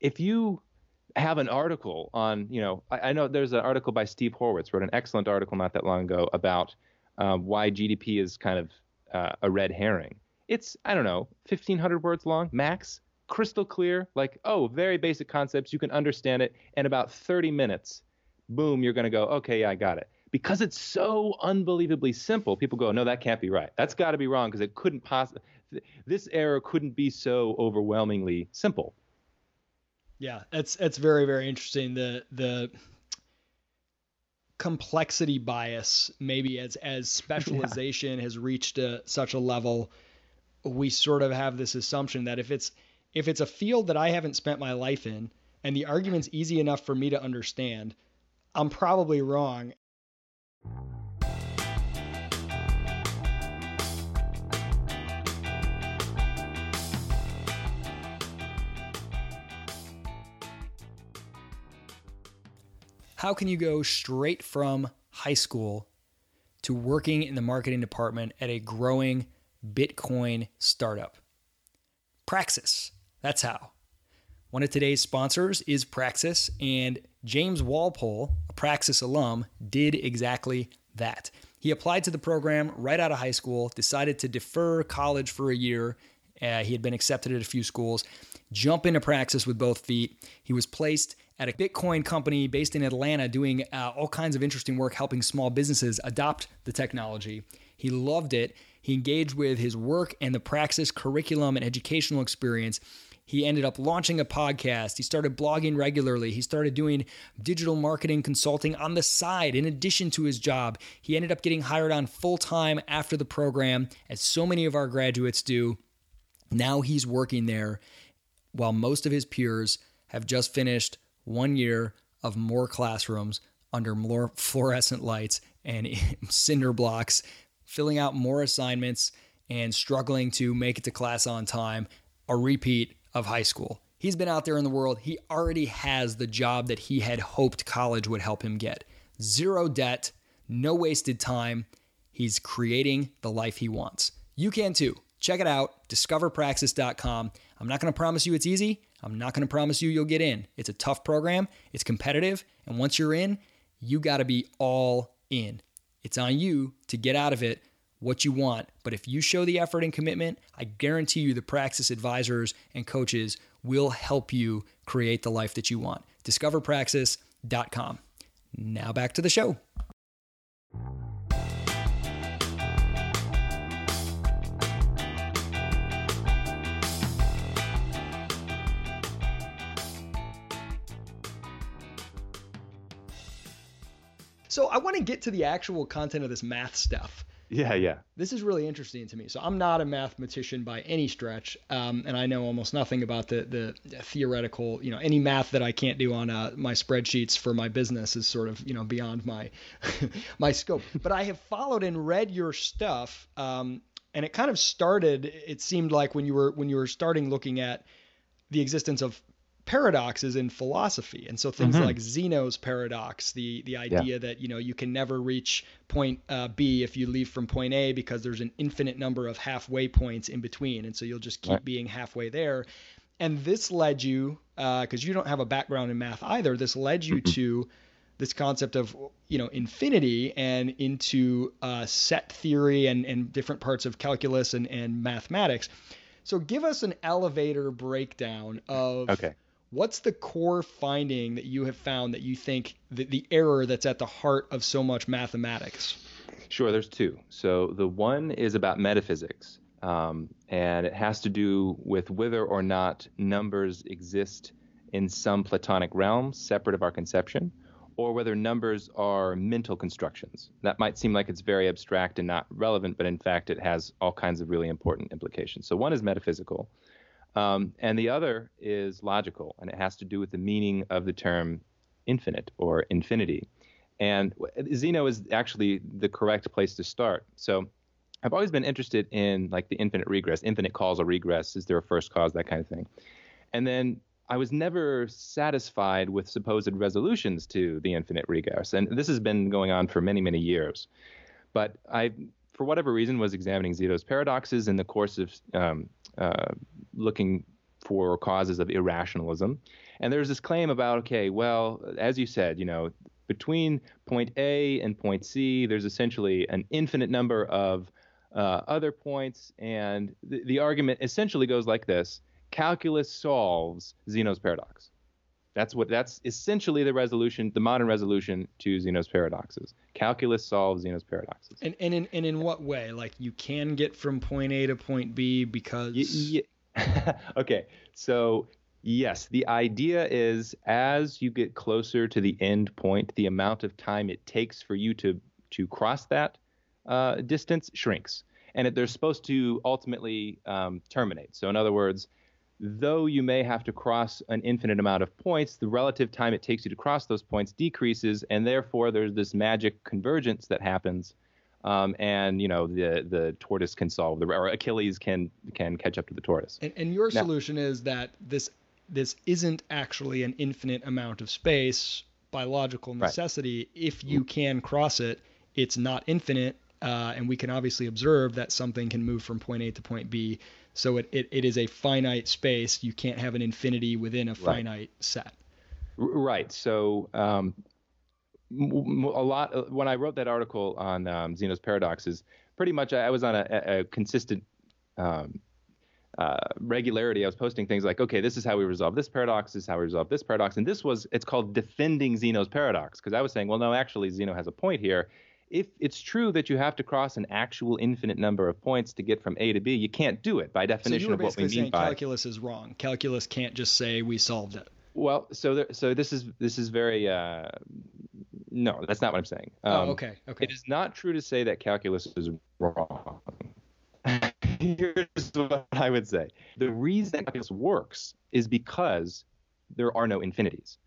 If you have an article on, you know, I, I know there's an article by Steve Horwitz wrote an excellent article not that long ago about um, why GDP is kind of uh, a red herring. It's I don't know, 1,500 words long max, crystal clear. Like oh, very basic concepts. You can understand it in about 30 minutes. Boom, you're going to go, okay, yeah, I got it because it's so unbelievably simple, people go, no, that can't be right. That's got to be wrong because it couldn't possibly, this error couldn't be so overwhelmingly simple. Yeah, it's it's very very interesting. The the complexity bias, maybe as as [laughs] specialization yeah. has reached a, such a level, we sort of have this assumption that if it's if it's a field that I haven't spent my life in, and the argument's easy enough for me to understand, I'm probably wrong how can you go straight from high school to working in the marketing department at a growing Bitcoin startup? Praxis. That's how. One of today's sponsors is Praxis, and James Walpole, a Praxis alum, did exactly that. He applied to the program right out of high school, decided to defer college for a year. Uh, he had been accepted at a few schools, jump into Praxis with both feet. He was placed at a Bitcoin company based in Atlanta doing uh, all kinds of interesting work helping small businesses adopt the technology. He loved it. He engaged with his work and the Praxis curriculum and educational experience. He ended up launching a podcast. He started blogging regularly. He started doing digital marketing consulting on the side in addition to his job. He ended up getting hired on full time after the program, as so many of our graduates do. Now he's working there while most of his peers have just finished one year of more classrooms under more fluorescent lights and [laughs] cinder blocks, filling out more assignments and struggling to make it to class on time, a repeat of high school. He's been out there in the world. He already has the job that he had hoped college would help him get. Zero debt, no wasted time. He's creating the life he wants. You can too. Check it out, discoverpraxis.com. I'm not going to promise you it's easy. I'm not going to promise you you'll get in. It's a tough program, it's competitive, and once you're in, you got to be all in. It's on you to get out of it what you want. But if you show the effort and commitment, I guarantee you the Praxis advisors and coaches will help you create the life that you want. DiscoverPraxis.com. Now back to the show. So I want to get to the actual content of this math stuff. Yeah, yeah. This is really interesting to me. So I'm not a mathematician by any stretch, um, and I know almost nothing about the, the theoretical. You know, any math that I can't do on uh, my spreadsheets for my business is sort of you know beyond my [laughs] my scope. But I have followed and read your stuff, um, and it kind of started. It seemed like when you were when you were starting looking at the existence of paradoxes in philosophy. And so things mm-hmm. like Zeno's paradox, the the idea yeah. that you know you can never reach point uh, B if you leave from point A because there's an infinite number of halfway points in between, and so you'll just keep right. being halfway there. And this led you, because uh, you don't have a background in math either, this led you to this concept of you know infinity and into uh, set theory and, and different parts of calculus and, and mathematics. So give us an elevator breakdown of okay what's the core finding that you have found that you think the, the error that's at the heart of so much mathematics? Sure, there's two. So the one is about metaphysics, um, and it has to do with whether or not numbers exist in some Platonic realm separate of our conception, or whether numbers are mental constructions. That might seem like it's very abstract and not relevant, but in fact, it has all kinds of really important implications. So one is metaphysical, um, and the other is logical, and it has to do with the meaning of the term infinite or infinity. And Zeno is actually the correct place to start. So I've always been interested in like the infinite regress, infinite causal regress. Is there a first cause? That kind of thing. And then I was never satisfied with supposed resolutions to the infinite regress. And this has been going on for many, many years. But I, for whatever reason, was examining Zeno's paradoxes in the course of um, uh, looking for causes of irrationalism. And there's this claim about, okay, well, as you said, you know, between point A and point C, there's essentially an infinite number of uh, other points. And the, the argument essentially goes like this calculus solves Zeno's paradox. That's what that's essentially the resolution, the modern resolution to Zeno's paradoxes. Calculus solves Zeno's paradoxes. And and in and in what way? Like you can get from point A to point B because y- y- [laughs] Okay. So yes, the idea is as you get closer to the end point, the amount of time it takes for you to to cross that uh, distance shrinks, and it, they're supposed to ultimately um, terminate. So in other words, though you may have to cross an infinite amount of points, the relative time it takes you to cross those points decreases, and therefore there's this magic convergence that happens. Um, and you know the the tortoise can solve the or Achilles can can catch up to the tortoise. And, and your now, solution is that this this isn't actually an infinite amount of space by logical necessity. Right. If you can cross it, it's not infinite, uh, and we can obviously observe that something can move from point A to point B so it, it, it is a finite space. You can't have an infinity within a finite right. set. Right. So um, a lot uh, when I wrote that article on um, Zeno's paradoxes, pretty much I was on a, a consistent um, uh, regularity. I was posting things like, okay, this is how we resolve this paradox. This is how we resolve this paradox. And this was it's called defending Zeno's paradox because I was saying, well, no, actually Zeno has a point here if it's true that you have to cross an actual infinite number of points to get from A to B, you can't do it by definition so of what we mean by calculus is wrong. Calculus can't just say we solved it. Well, so there, so this is this is very uh, no, that's not what I'm saying. Oh, um, oh, okay, okay. It is not true to say that calculus is wrong. [laughs] Here's what I would say: the reason calculus works is because there are no infinities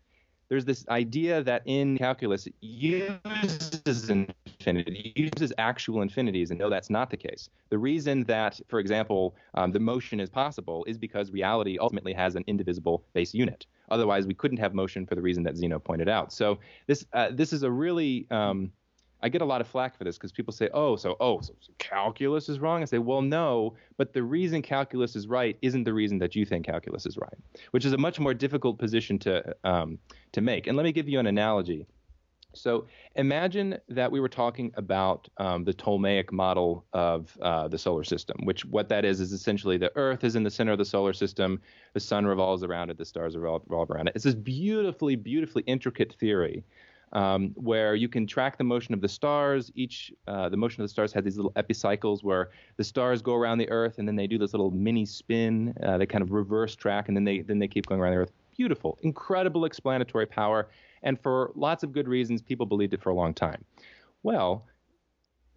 there's this idea that in calculus it uses infinity, uses actual infinities, and no, that's not the case. The reason that, for example, um, the motion is possible is because reality ultimately has an indivisible base unit. Otherwise, we couldn't have motion for the reason that Zeno pointed out. So this uh, this is a really um, I get a lot of flack for this because people say, "Oh, so oh, so calculus is wrong." I say, "Well, no, but the reason calculus is right isn't the reason that you think calculus is right," which is a much more difficult position to um, to make. And let me give you an analogy. So imagine that we were talking about um, the Ptolemaic model of uh, the solar system, which what that is is essentially the Earth is in the center of the solar system, the sun revolves around it, the stars revolve, revolve around it. It's this beautifully, beautifully intricate theory um, where you can track the motion of the stars. Each uh, the motion of the stars has these little epicycles where the stars go around the Earth and then they do this little mini spin. Uh, they kind of reverse track and then they then they keep going around the Earth. Beautiful, incredible explanatory power and for lots of good reasons, people believed it for a long time. Well,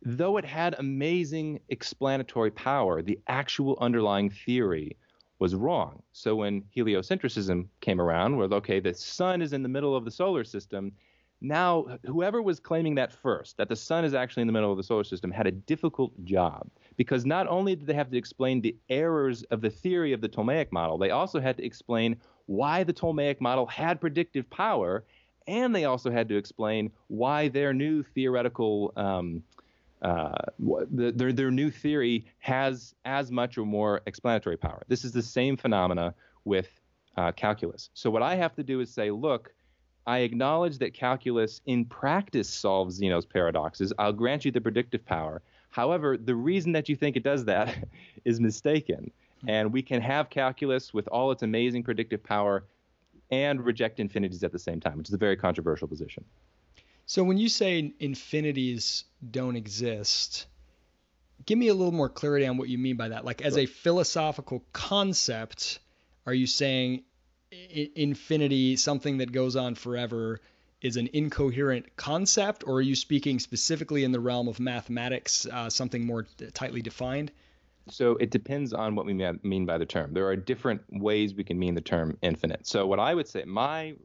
though it had amazing explanatory power, the actual underlying theory was wrong. So when heliocentrism came around, where okay, the sun is in the middle of the solar system, now whoever was claiming that first, that the sun is actually in the middle of the solar system, had a difficult job because not only did they have to explain the errors of the theory of the Ptolemaic model, they also had to explain why the Ptolemaic model had predictive power and they also had to explain why their new theoretical um, uh, the, their their new theory has as much or more explanatory power. This is the same phenomena with uh, calculus. So what I have to do is say, look, I acknowledge that calculus in practice solves Zeno's paradoxes. I'll grant you the predictive power. However, the reason that you think it does that [laughs] is mistaken. And we can have calculus with all its amazing predictive power and reject infinities at the same time, which is a very controversial position. So when you say infinities don't exist, give me a little more clarity on what you mean by that. Like as a philosophical concept, are you saying infinity, something that goes on forever, is an incoherent concept, or are you speaking specifically in the realm of mathematics, uh, something more tightly defined? So it depends on what we mean by the term. There are different ways we can mean the term infinite. So what I would say, my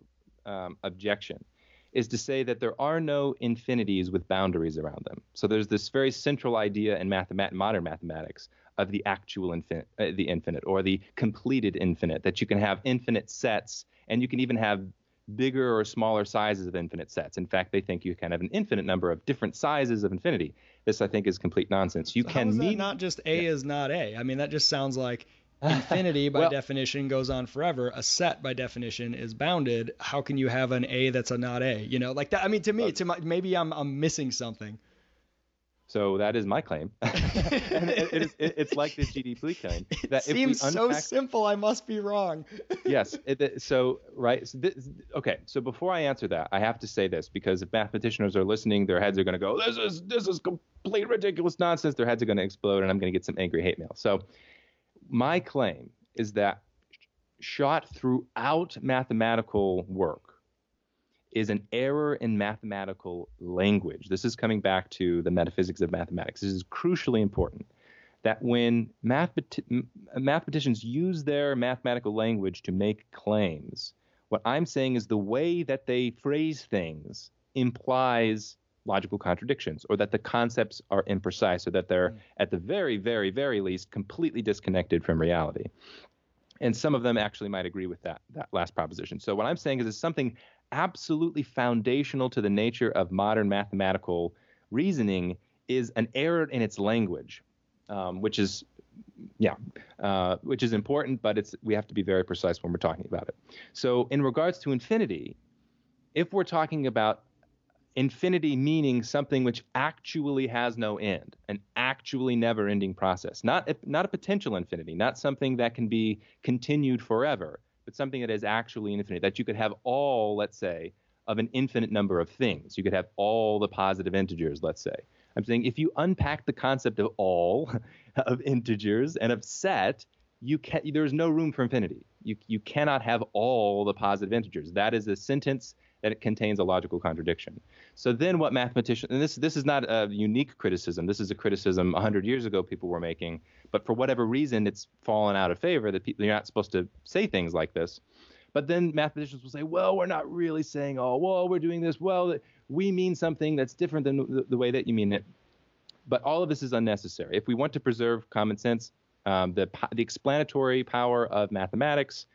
um, objection is to say that there are no infinities with boundaries around them. So there's this very central idea in mathemat- modern mathematics of the actual infinite, uh, the infinite, or the completed infinite, that you can have infinite sets, and you can even have bigger or smaller sizes of infinite sets. In fact, they think you can have an infinite number of different sizes of infinity. This, I think, is complete nonsense. You so can mean not just A yeah. is not A. I mean, that just sounds like [laughs] infinity by well, definition goes on forever. A set by definition is bounded. How can you have an A that's a not A? You know, like that. I mean, to me, uh, to my, maybe I'm I'm missing something. So that is my claim. [laughs] and it, it is, it, it's like the GDP claim. [laughs] That it seems unpack, so simple. I must be wrong. [laughs] yes. so right. So this, okay. So before I answer that, I have to say this because if mathematicians are listening, their heads are going to go, "This is this is complete ridiculous nonsense." Their heads are going to explode, and I'm going to get some angry hate mail. So my claim is that shot throughout mathematical work is an error in mathematical language. This is coming back to the metaphysics of mathematics. This is crucially important that when mathematicians use their mathematical language to make claims, what I'm saying is the way that they phrase things implies logical contradictions or that the concepts are imprecise or that they're mm. at the very very very least completely disconnected from reality and some of them actually might agree with that that last proposition so what i'm saying is it's something absolutely foundational to the nature of modern mathematical reasoning is an error in its language, um, which is yeah, uh, which is important, but it's we have to be very precise when we're talking about it. So, in regards to infinity, if we're talking about infinity meaning something which actually has no end, an actually never-ending process, not a, not a potential infinity, not something that can be continued forever, but something that is actually infinite, that you could have all, let's say, of an infinite number of things. You could have all the positive integers, let's say. I'm saying if you unpack the concept of all [laughs] of integers and of set, you can there's no room for infinity. You you cannot have all the positive integers. That is a sentence that it contains a logical contradiction. So then what mathematicians and this this is not a unique criticism. This is a criticism 100 years ago people were making, but for whatever reason it's fallen out of favor that people, you're not supposed to say things like this. But then mathematicians will say, well, we're not really saying, oh, well, we're doing this. Well, we mean something that's different than the, the way that you mean it. But all of this is unnecessary. If we want to preserve common sense, um, the, the explanatory power of mathematics,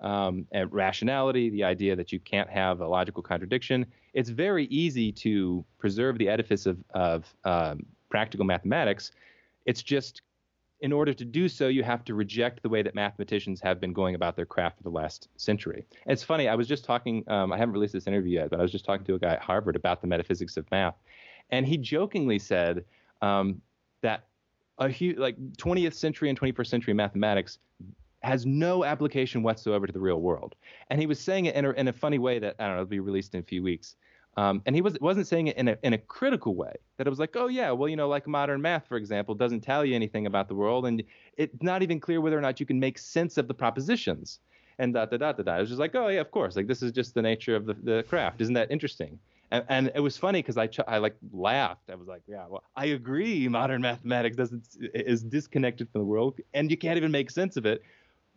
um, rationality, the idea that you can't have a logical contradiction. It's very easy to preserve the edifice of, of um, practical mathematics. It's just in order to do so, you have to reject the way that mathematicians have been going about their craft for the last century. it's funny. I was just talking. Um, I haven't released this interview yet, but I was just talking to a guy at Harvard about the metaphysics of math, and he jokingly said um, that a huge, like 20th century and 21st century mathematics has no application whatsoever to the real world. And he was saying it in a, in a funny way that I don't know, it'll be released in a few weeks. Um, and he was, wasn't saying it in a, in a critical way, that it was like, oh, yeah, well, you know, like modern math, for example, doesn't tell you anything about the world. And it's not even clear whether or not you can make sense of the propositions. And da da da da da. It was just like, oh, yeah, of course. Like, this is just the nature of the, the craft. Isn't that interesting? And, and it was funny because I, ch- I like laughed. I was like, yeah, well, I agree. Modern mathematics doesn't is disconnected from the world, and you can't even make sense of it.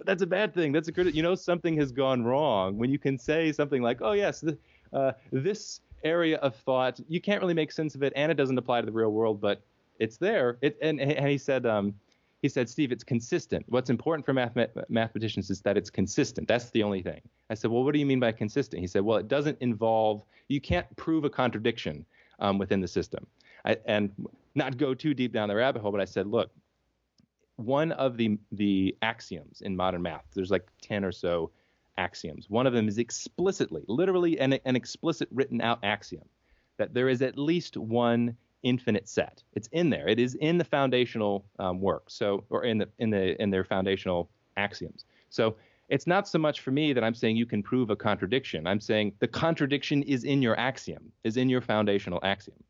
But that's a bad thing. That's a good. You know, something has gone wrong when you can say something like, oh yes, the, uh, this area of thought, you can't really make sense of it, and it doesn't apply to the real world, but it's there. It, and, and he said, um, he said, Steve, it's consistent. What's important for math- mathematicians is that it's consistent. That's the only thing. I said, well, what do you mean by consistent? He said, well, it doesn't involve, you can't prove a contradiction um, within the system. I, and not go too deep down the rabbit hole, but I said, look, one of the the axioms in modern math, there's like 10 or so axioms. One of them is explicitly, literally, an, an explicit written out axiom that there is at least one infinite set. It's in there. It is in the foundational um, work. So, or in the in the in their foundational axioms. So it's not so much for me that I'm saying you can prove a contradiction. I'm saying the contradiction is in your axiom, is in your foundational axiom.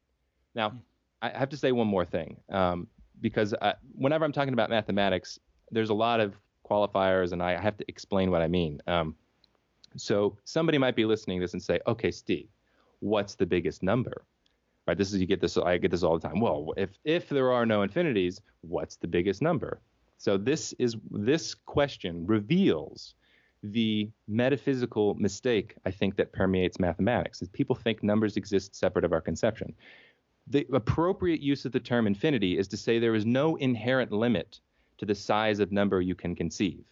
Now, hmm. I have to say one more thing, um, because I, whenever I'm talking about mathematics, there's a lot of qualifiers, and I have to explain what I mean. Um, so somebody might be listening to this and say, "Okay, Steve, what's the biggest number?" Right? This is you get this. I get this all the time. Well, if if there are no infinities, what's the biggest number? So this is this question reveals the metaphysical mistake I think that permeates mathematics. Is people think numbers exist separate of our conception. The appropriate use of the term infinity is to say there is no inherent limit to the size of number you can conceive.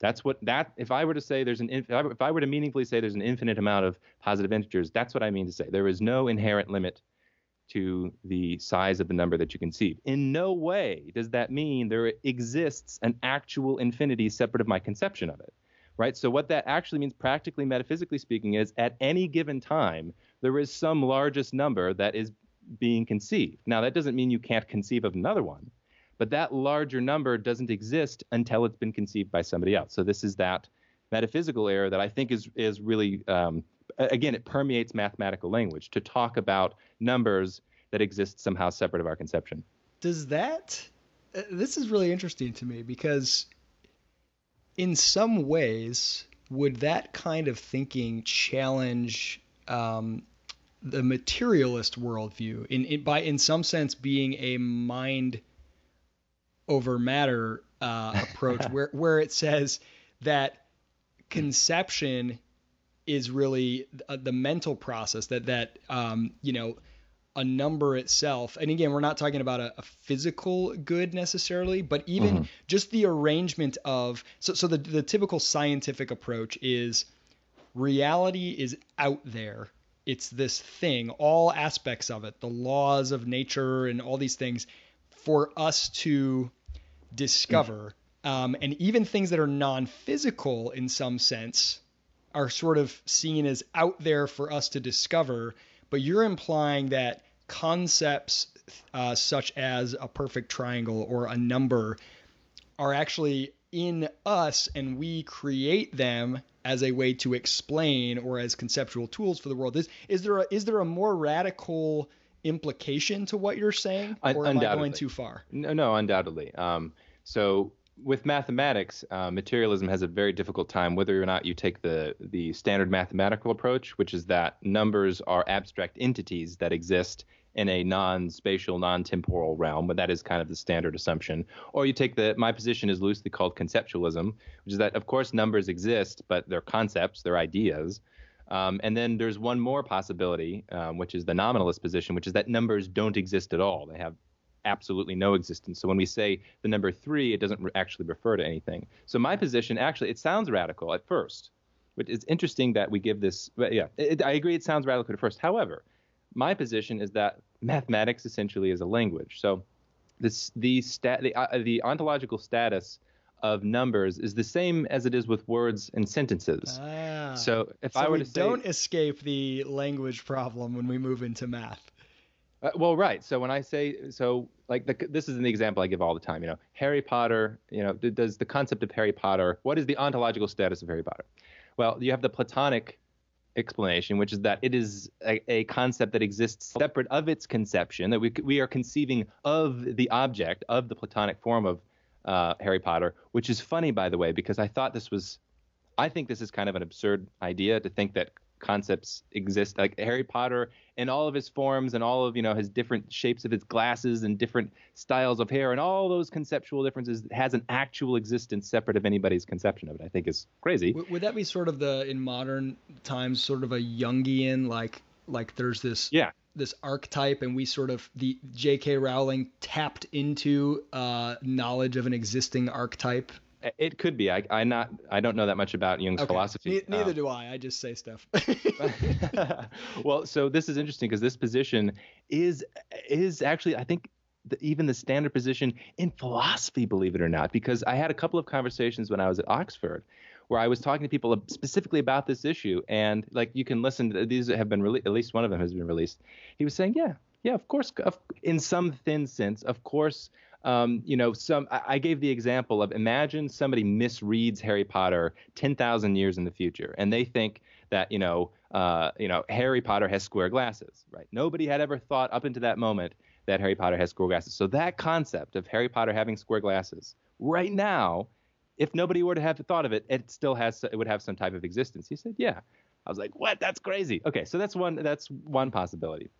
That's what that. If I were to say there's an if I, were to meaningfully say there's an infinite amount of positive integers, that's what I mean to say. There is no inherent limit to the size of the number that you conceive. In no way does that mean there exists an actual infinity separate of my conception of it. Right? So what that actually means practically metaphysically speaking is at any given time there is some largest number that is being conceived. Now that doesn't mean you can't conceive of another one but that larger number doesn't exist until it's been conceived by somebody else. So this is that metaphysical error that I think is is really um, again it permeates mathematical language to talk about numbers that exist somehow separate of our conception. Does that uh, this is really interesting to me because in some ways would that kind of thinking challenge um, the materialist worldview in, in by in some sense being a mind over matter uh, approach [laughs] where where it says that conception is really the, the mental process that that um, you know a number itself and again we're not talking about a, a physical good necessarily but even mm-hmm. just the arrangement of so so the the typical scientific approach is reality is out there it's this thing all aspects of it the laws of nature and all these things for us to discover. Um, and even things that are non physical in some sense are sort of seen as out there for us to discover. But you're implying that concepts uh, such as a perfect triangle or a number are actually in us and we create them as a way to explain or as conceptual tools for the world. Is, is there a, is there a more radical implication to what you're saying, or am I going too far? No, no, undoubtedly. Um, so with mathematics, uh, materialism has a very difficult time whether or not you take the the standard mathematical approach, which is that numbers are abstract entities that exist in a non-spatial, non-temporal realm, but that is kind of the standard assumption. Or you take the my position is loosely called conceptualism, which is that of course numbers exist, but they're concepts, they're ideas. Um, and then there's one more possibility, um, which is the nominalist position, which is that numbers don't exist at all. They have absolutely no existence. So when we say the number three, it doesn't re- actually refer to anything. So my position, actually, it sounds radical at first, but it's interesting that we give this. Yeah, it, I agree. It sounds radical at first. However, my position is that mathematics essentially is a language. So this the stat the uh, the ontological status of numbers is the same as it is with words and sentences. Ah, so if so I were we to say, don't escape the language problem when we move into math. Uh, well, right. So when I say so, like the, this is an example I give all the time. You know, Harry Potter. You know, does the concept of Harry Potter? What is the ontological status of Harry Potter? Well, you have the Platonic explanation, which is that it is a, a, concept that exists separate of its conception, that we, we are conceiving of the object of the Platonic form of uh, Harry Potter, which is funny, by the way, because I thought this was, I think this is kind of an absurd idea to think that concepts exist like Harry Potter in all of his forms and all of you know his different shapes of his glasses and different styles of hair and all those conceptual differences has an actual existence separate of anybody's conception of it. I think is crazy. Would, would that be sort of the in modern times sort of a Jungian like like there's this yeah this archetype and we sort of the J.K. Rowling tapped into uh, knowledge of an existing archetype it could be. I I not I don't know that much about Jung's okay. philosophy. Ne- neither um, do I. I just say stuff. [laughs] [laughs] well, so this is interesting because this position is is actually I think the, even the standard position in philosophy, believe it or not, because I had a couple of conversations when I was at Oxford where I was talking to people specifically about this issue, and like you can listen. To, these have been released. At least one of them has been released. He was saying, yeah, yeah, of course, of, in some thin sense, of course, um, you know, some I gave the example of imagine somebody misreads Harry Potter 10,000 years in the future, and they think that you know, uh, you know, Harry Potter has square glasses, right? Nobody had ever thought up into that moment that Harry Potter has square glasses. So that concept of Harry Potter having square glasses, right now, if nobody were to have thought of it, it still has it would have some type of existence. He said, yeah. I was like, what? That's crazy. Okay, so that's one that's one possibility.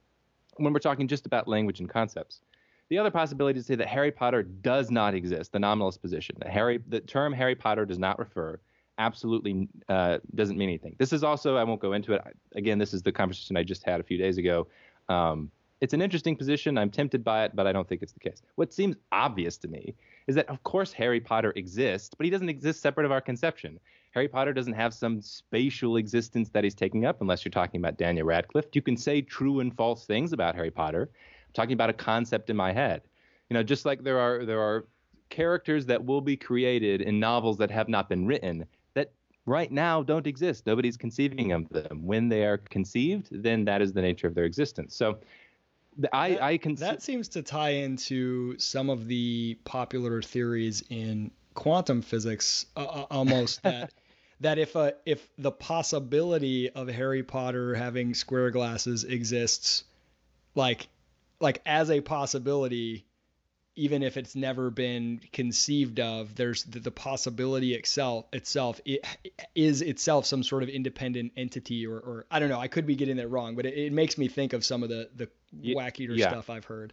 When we're talking just about language and concepts. The other possibility is to say that Harry Potter does not exist, the nominalist position. That Harry, the term Harry Potter does not refer, absolutely uh, doesn't mean anything. This is also, I won't go into it. Again, this is the conversation I just had a few days ago. Um, it's an interesting position. I'm tempted by it, but I don't think it's the case. What seems obvious to me is that, of course, Harry Potter exists, but he doesn't exist separate of our conception. Harry Potter doesn't have some spatial existence that he's taking up, unless you're talking about Daniel Radcliffe. You can say true and false things about Harry Potter, talking about a concept in my head. You know, just like there are there are characters that will be created in novels that have not been written that right now don't exist. Nobody's conceiving of them. When they are conceived, then that is the nature of their existence. So I, that, I can that seems to tie into some of the popular theories in quantum physics uh, uh almost [laughs] that that if a if the possibility of Harry Potter having square glasses exists like like as a possibility even if it's never been conceived of there's the, the possibility itself itself it is itself some sort of independent entity or, or i don't know i could be getting that wrong but it, it makes me think of some of the the whack eater yeah. stuff i've heard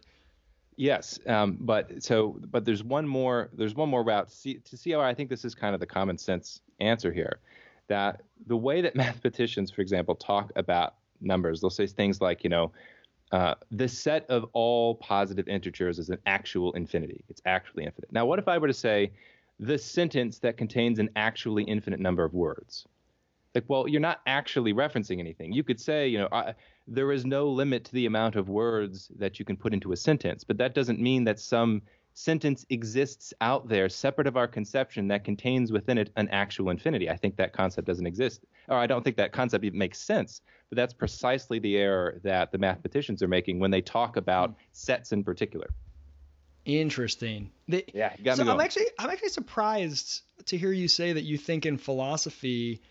yes um, but so but there's one more there's one more route see, to see how i think this is kind of the common sense answer here that the way that mathematicians for example talk about numbers they'll say things like you know uh, the set of all positive integers is an actual infinity. It's actually infinite. Now, what if I were to say the sentence that contains an actually infinite number of words? Like, well, you're not actually referencing anything. You could say, you know, I, there is no limit to the amount of words that you can put into a sentence, but that doesn't mean that some sentence exists out there separate of our conception that contains within it an actual infinity. I think that concept doesn't exist, or I don't think that concept even makes sense. But that's precisely the error that the mathematicians are making when they talk about hmm. sets in particular. Interesting. Yeah, got so I'm actually I'm actually surprised to hear you say that you think in philosophy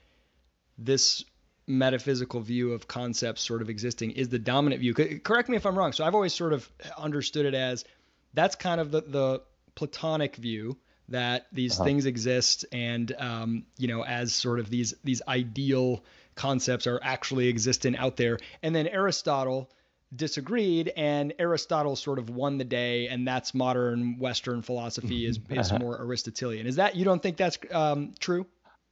this metaphysical view of concepts sort of existing is the dominant view. Correct me if I'm wrong. So I've always sort of understood it as that's kind of the, the Platonic view that these uh-huh. things exist and um, you know as sort of these these ideal concepts are actually existent out there. And then aristotle disagreed and aristotle sort of won the day and that's modern western philosophy is, [laughs] is more aristotelian. Is that you don't think that's um, true?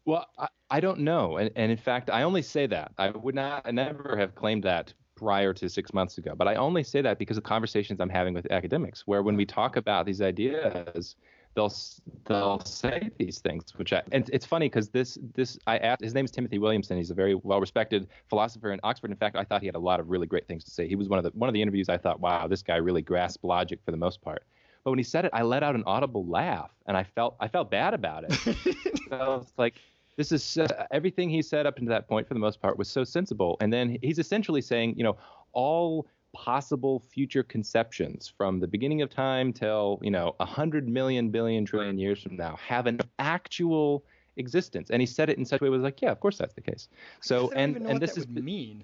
Well I, I don't know. And, and in fact i only say that. I would not I never have claimed that prior to six months ago. But I only say that because of conversations I'm having with academics, where when we talk about these ideas, they'll they'll say these things. Which I, and it's funny because this this I asked his name is Timothy Williamson. He's a very well respected philosopher in Oxford. In fact, I thought he had a lot of really great things to say. He was one of the one of the interviews I thought, wow, this guy really grasped logic for the most part. But when he said it, I let out an audible laugh, and I felt I felt bad about it. [laughs] so I was like, this is uh, everything he said up until that point for the most part was so sensible. And then he's essentially saying, you know, all possible future conceptions from the beginning of time till you know a hundred million billion trillion years from now have an actual existence. And he said it in such a way it was like yeah of course that's the case. So and and this is mean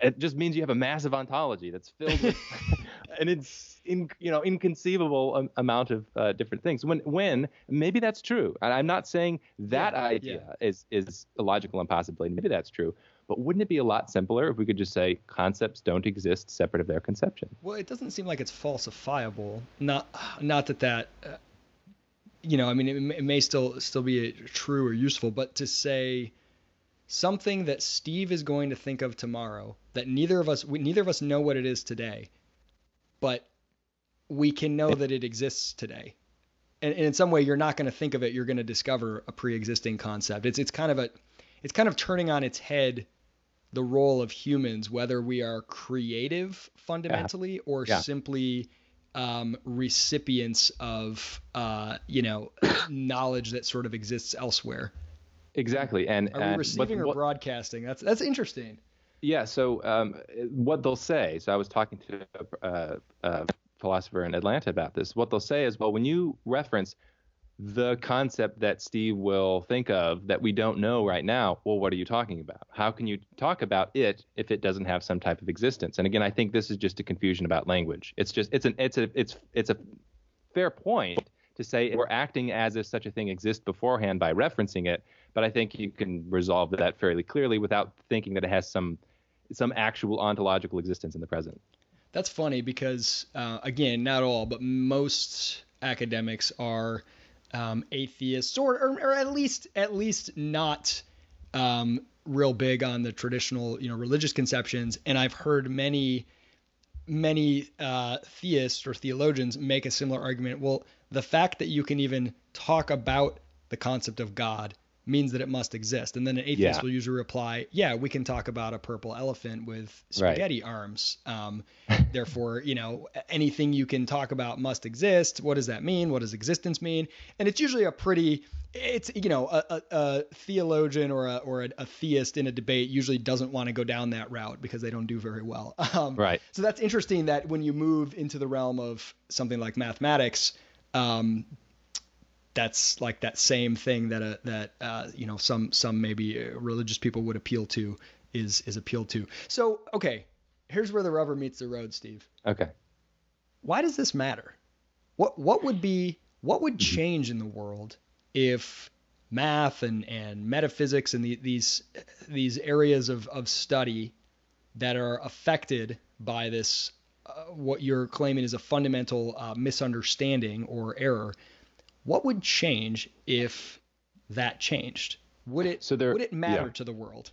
it just means you have a massive ontology that's filled with [laughs] [laughs] and it's in you know inconceivable amount of uh, different things when when maybe that's true and i'm not saying that yeah, idea yeah. is is a logical impossibility maybe that's true but wouldn't it be a lot simpler if we could just say concepts don't exist separate of their conception? Well, it doesn't seem like it's falsifiable. Not not that that uh, you know, I mean, it, it may still still be true or useful, but to say something that Steve is going to think of tomorrow that neither of us we, neither of us know what it is today, but we can know that it exists today. And, and in some way, you're not going to think of it. You're going to discover a pre-existing concept. It's it's kind of a it's kind of turning on its head the role of humans, whether we are creative fundamentally yeah. or yeah. simply um, recipients of uh, you know [coughs] knowledge that sort of exists elsewhere. Exactly, and are we and, receiving or broadcasting? That's that's interesting. Yeah. So um, what they'll say. So I was talking to a, a philosopher in Atlanta about this. What they'll say is, well, when you reference the concept that Steve will think of that we don't know right now, well, what are you talking about? How can you talk about it if it doesn't have some type of existence? And again, I think this is just a confusion about language. It's just it's an it's a it's it's a fair point to say we're acting as if such a thing exists beforehand by referencing it, but I think you can resolve that fairly clearly without thinking that it has some some actual ontological existence in the present. That's funny because uh, again, not all, but most academics are um, atheists, or, or, or at least at least not um, real big on the traditional you know religious conceptions. And I've heard many many uh, theists or theologians make a similar argument. Well, the fact that you can even talk about the concept of God means that it must exist. And then an atheist yeah. will usually reply, "Yeah, we can talk about a purple elephant with spaghetti right. arms. Um, [laughs] therefore, you know, anything you can talk about must exist. What does that mean? What does existence mean?" And it's usually a pretty it's you know a, a, a theologian or a or a, a, theist in a debate usually doesn't want to go down that route because they don't do very well. [laughs] Um, right. So that's interesting that when you move into the realm of something like mathematics, um, that's like that same thing that uh, that uh, you know some some maybe uh, religious people would appeal to is is appealed to. So okay, here's where the rubber meets the road, Steve. Okay. Why does this matter? What what would be what would mm-hmm. change in the world if math and, and metaphysics and the, these these areas of, of study that are affected by this uh, what you're claiming is a fundamental uh, misunderstanding or error what would change if that changed? Would it so there, would it matter yeah. to the world?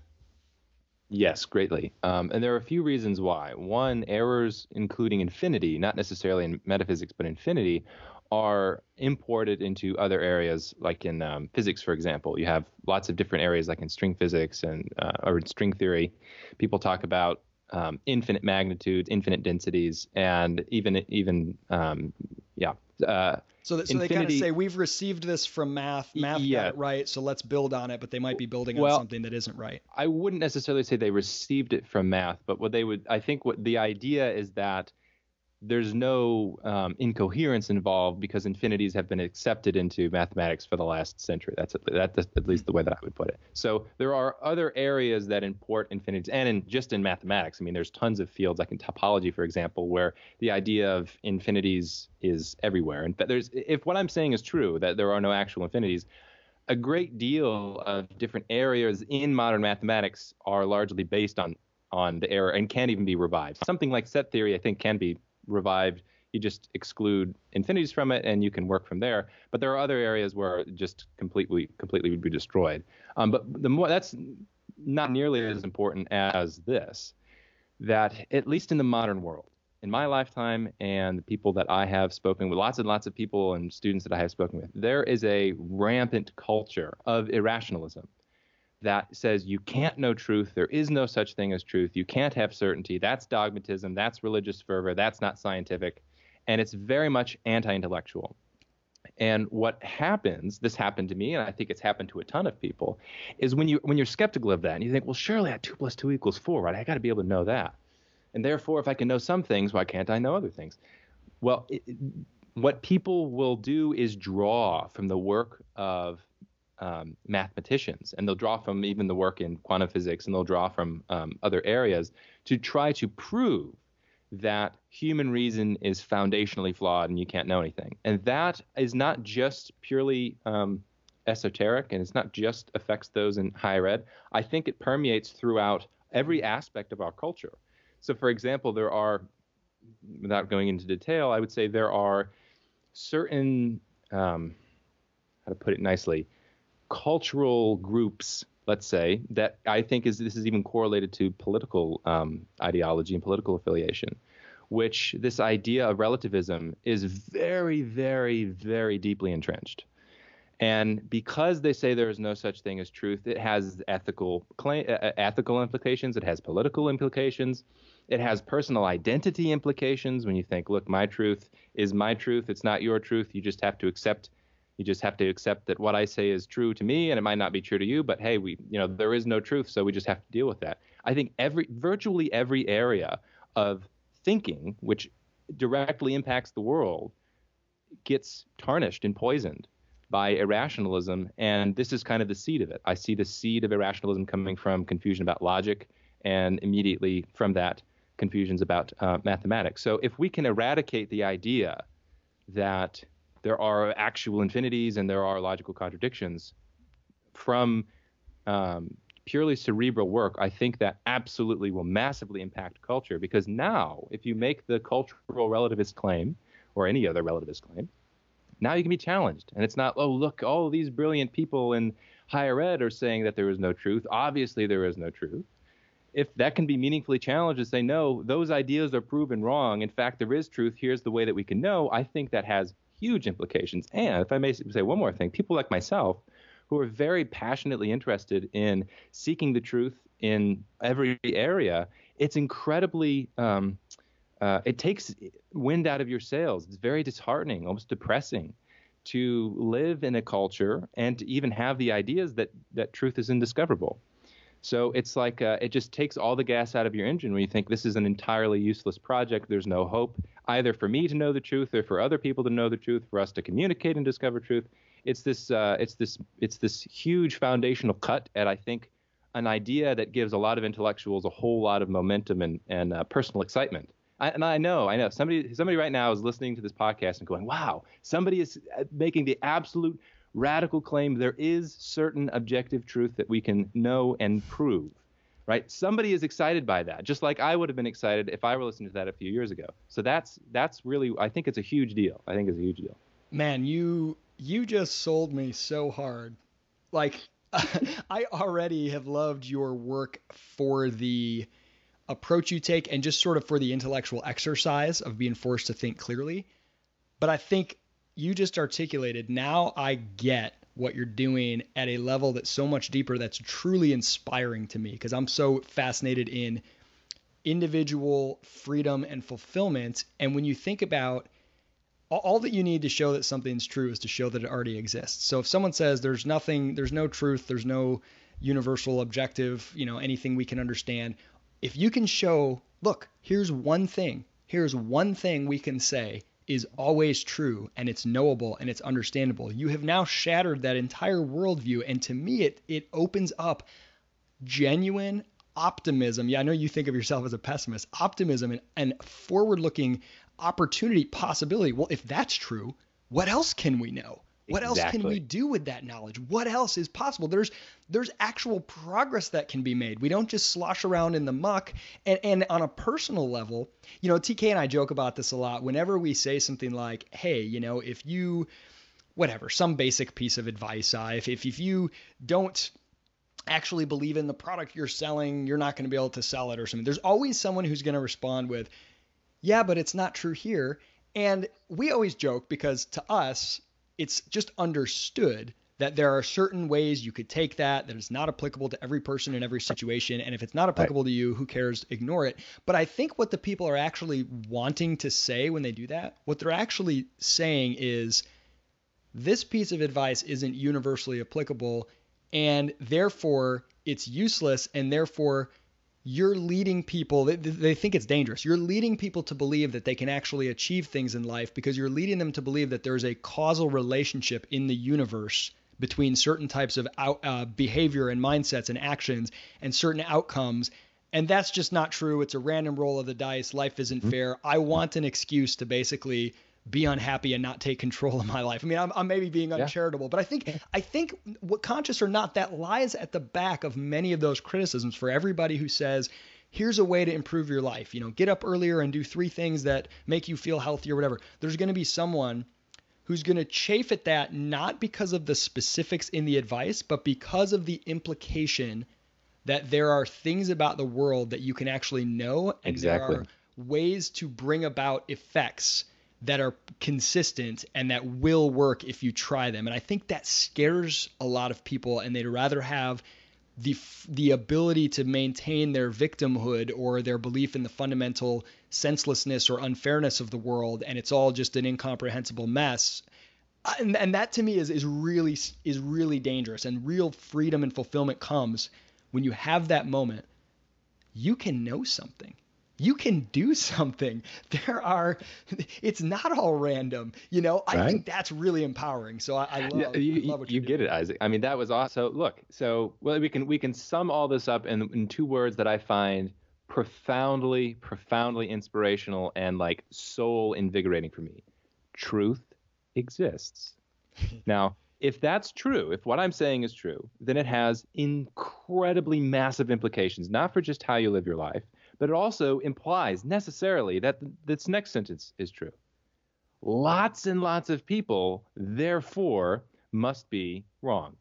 Yes, greatly. Um, and there are a few reasons why. One, errors including infinity, not necessarily in metaphysics, but infinity, are imported into other areas, like in um, physics, for example. You have lots of different areas, like in string physics and uh, or in string theory. People talk about um, infinite magnitudes, infinite densities, and even even um, yeah, uh, so, that, so Infinity, they kind of say we've received this from math. Math yeah. got it right, so let's build on it. But they might be building well, on something that isn't right. I wouldn't necessarily say they received it from math, but what they would, I think, what the idea is that there's no um, incoherence involved because infinities have been accepted into mathematics for the last century. That's at, that's at least the way that I would put it. So there are other areas that import infinities, and in, just in mathematics, I mean, there's tons of fields, like in topology, for example, where the idea of infinities is everywhere. And there's, if what I'm saying is true, that there are no actual infinities, a great deal of different areas in modern mathematics are largely based on on the error and can't even be revived. Something like set theory, I think, can be revived. You just exclude infinities from it, and you can work from there. But there are other areas where just completely, completely would be destroyed. Um, but the more that's not nearly as important as this. That at least in the modern world, in my lifetime and the people that I have spoken with, lots and lots of people and students that I have spoken with, there is a rampant culture of irrationalism that says you can't know truth. There is no such thing as truth. You can't have certainty. That's dogmatism. That's religious fervor. That's not scientific. and it's very much anti-intellectual. And what happens, this happened to me, and I think it's happened to a ton of people, is when you when you're skeptical of that, and you think, well, surely that two plus two equals four, right? I got to be able to know that. And therefore, if I can know some things, why can't I know other things? Well, it, what people will do is draw from the work of um, mathematicians, and they'll draw from even the work in quantum physics, and they'll draw from um, other areas to try to prove that human reason is foundationally flawed and you can't know anything. And that is not just purely um, esoteric, and it's not just affects those in higher ed. I think it permeates throughout every aspect of our culture. So, for example, there are, without going into detail, I would say there are certain, um, how to put it nicely, cultural groups, let's say, that I think is this is even correlated to political um, ideology and political affiliation, which this idea of relativism is very, very, very deeply entrenched. And because they say there is no such thing as truth, it has ethical claim, uh, ethical implications. It has political implications. It has personal identity implications when you think, look, my truth is my truth. It's not your truth. You just have to accept. You just have to accept that what I say is true to me, and it might not be true to you. But hey, we, you know, there is no truth, so we just have to deal with that. I think every, virtually every area of thinking, which directly impacts the world, gets tarnished and poisoned by irrationalism, and this is kind of the seed of it. I see the seed of irrationalism coming from confusion about logic, and immediately from that, confusions about uh, mathematics. So if we can eradicate the idea that there are actual infinities and there are logical contradictions from um, purely cerebral work, I think that absolutely will massively impact culture because now, if you make the cultural relativist claim or any other relativist claim, now you can be challenged. And it's not, oh, look, all these brilliant people in higher ed are saying that there is no truth. Obviously, there is no truth if that can be meaningfully challenged and say, no, those ideas are proven wrong. In fact, there is truth. Here's the way that we can know. I think that has huge implications. And if I may say one more thing, people like myself who are very passionately interested in seeking the truth in every area, it's incredibly, um, uh, it takes wind out of your sails. It's very disheartening, almost depressing to live in a culture and to even have the ideas that, that truth is indiscoverable. So it's like uh, it just takes all the gas out of your engine when you think this is an entirely useless project. There's no hope either for me to know the truth or for other people to know the truth, for us to communicate and discover truth. It's this uh, it's this it's this huge foundational cut at I think an idea that gives a lot of intellectuals a whole lot of momentum and and uh, personal excitement. I, and I know, I know somebody somebody right now is listening to this podcast and going, "Wow, somebody is uh, making the absolute radical claim there is certain objective truth that we can know and prove right? Somebody is excited by that just like i would have been excited if i were listening to that a few years ago. So that's that's really i think it's a huge deal. I think it's a huge deal. Man you you just sold me so hard. Like [laughs] i already have loved your work for the approach you take and just sort of for the intellectual exercise of being forced to think clearly. But i think you just articulated, now I get what you're doing at a level that's so much deeper that's truly inspiring to me because I'm so fascinated in individual freedom and fulfillment. And when you think about all that you need to show that something's true is to show that it already exists. So if someone says there's nothing, there's no truth, there's no universal objective, you know, anything we can understand, if you can show, look, here's one thing, here's one thing we can say is always true and it's knowable and it's understandable. You have now shattered that entire worldview. And to me, it, it opens up genuine optimism. Yeah, I know you think of yourself as a pessimist, optimism and, and forward looking opportunity, possibility. Well, if that's true, what else can we know? What exactly. else can we do with that knowledge? What else is possible? There's there's actual progress that can be made. We don't just slosh around in the muck. And and on a personal level, you know, TK and I joke about this a lot. Whenever we say something like, "Hey, you know, if you whatever, some basic piece of advice, uh, if, if if you don't actually believe in the product you're selling, you're not going to be able to sell it or something." There's always someone who's going to respond with, "Yeah, but it's not true here." And we always joke because to us, it's just understood that there are certain ways you could take that that is not applicable to every person in every situation. And if it's not applicable right. to you who cares? Ignore it. But i think what the people are actually wanting to say when they do that what they're actually saying is this piece of advice isn't universally applicable and therefore it's useless and therefore you're leading people they, they, think it's dangerous you're leading people to believe that they can actually achieve things in life because you're leading them to believe that there's a causal relationship in the universe between certain types of out, uh, behavior and mindsets and actions and certain outcomes. And that's just not true. It's a random roll of the dice. Life isn't mm-hmm. fair. I want an excuse to basically be unhappy and not take control of my life. I mean, I'm, I'm maybe being uncharitable, yeah. but I think I think what conscious or not, that lies at the back of many of those criticisms for everybody who says, here's a way to improve your life. You know, get up earlier and do three things that make you feel healthy or whatever. There's going to be someone who's going to chafe at that not because of the specifics in the advice, but because of the implication that there are things about the world that you can actually know and exactly. there are ways to bring about effects that are consistent and that will work if you try them. And I think that scares a lot of people and they'd rather have the the ability to maintain their victimhood or their belief in the fundamental senselessness or unfairness of the world and it's all just an incomprehensible mess. Uh, and, and that to me is is really is really dangerous and real freedom and fulfillment comes when you have that moment. You can know something you can do [laughs] something. There are, it's not all random. You know, I right? think that's really empowering. So I, I love, you, I love what you get it, Isaac. I mean, that was awesome. Look, so well, we can we can sum all this up in, in two words that I find profoundly, profoundly inspirational and like soul invigorating for me. Truth exists. [laughs] now, if that's true, if what I'm saying is true, then it has incredibly massive implications, not for just how you live your life, but it also implies necessarily that this next sentence is true. Lots and lots of people, therefore, must be wrong.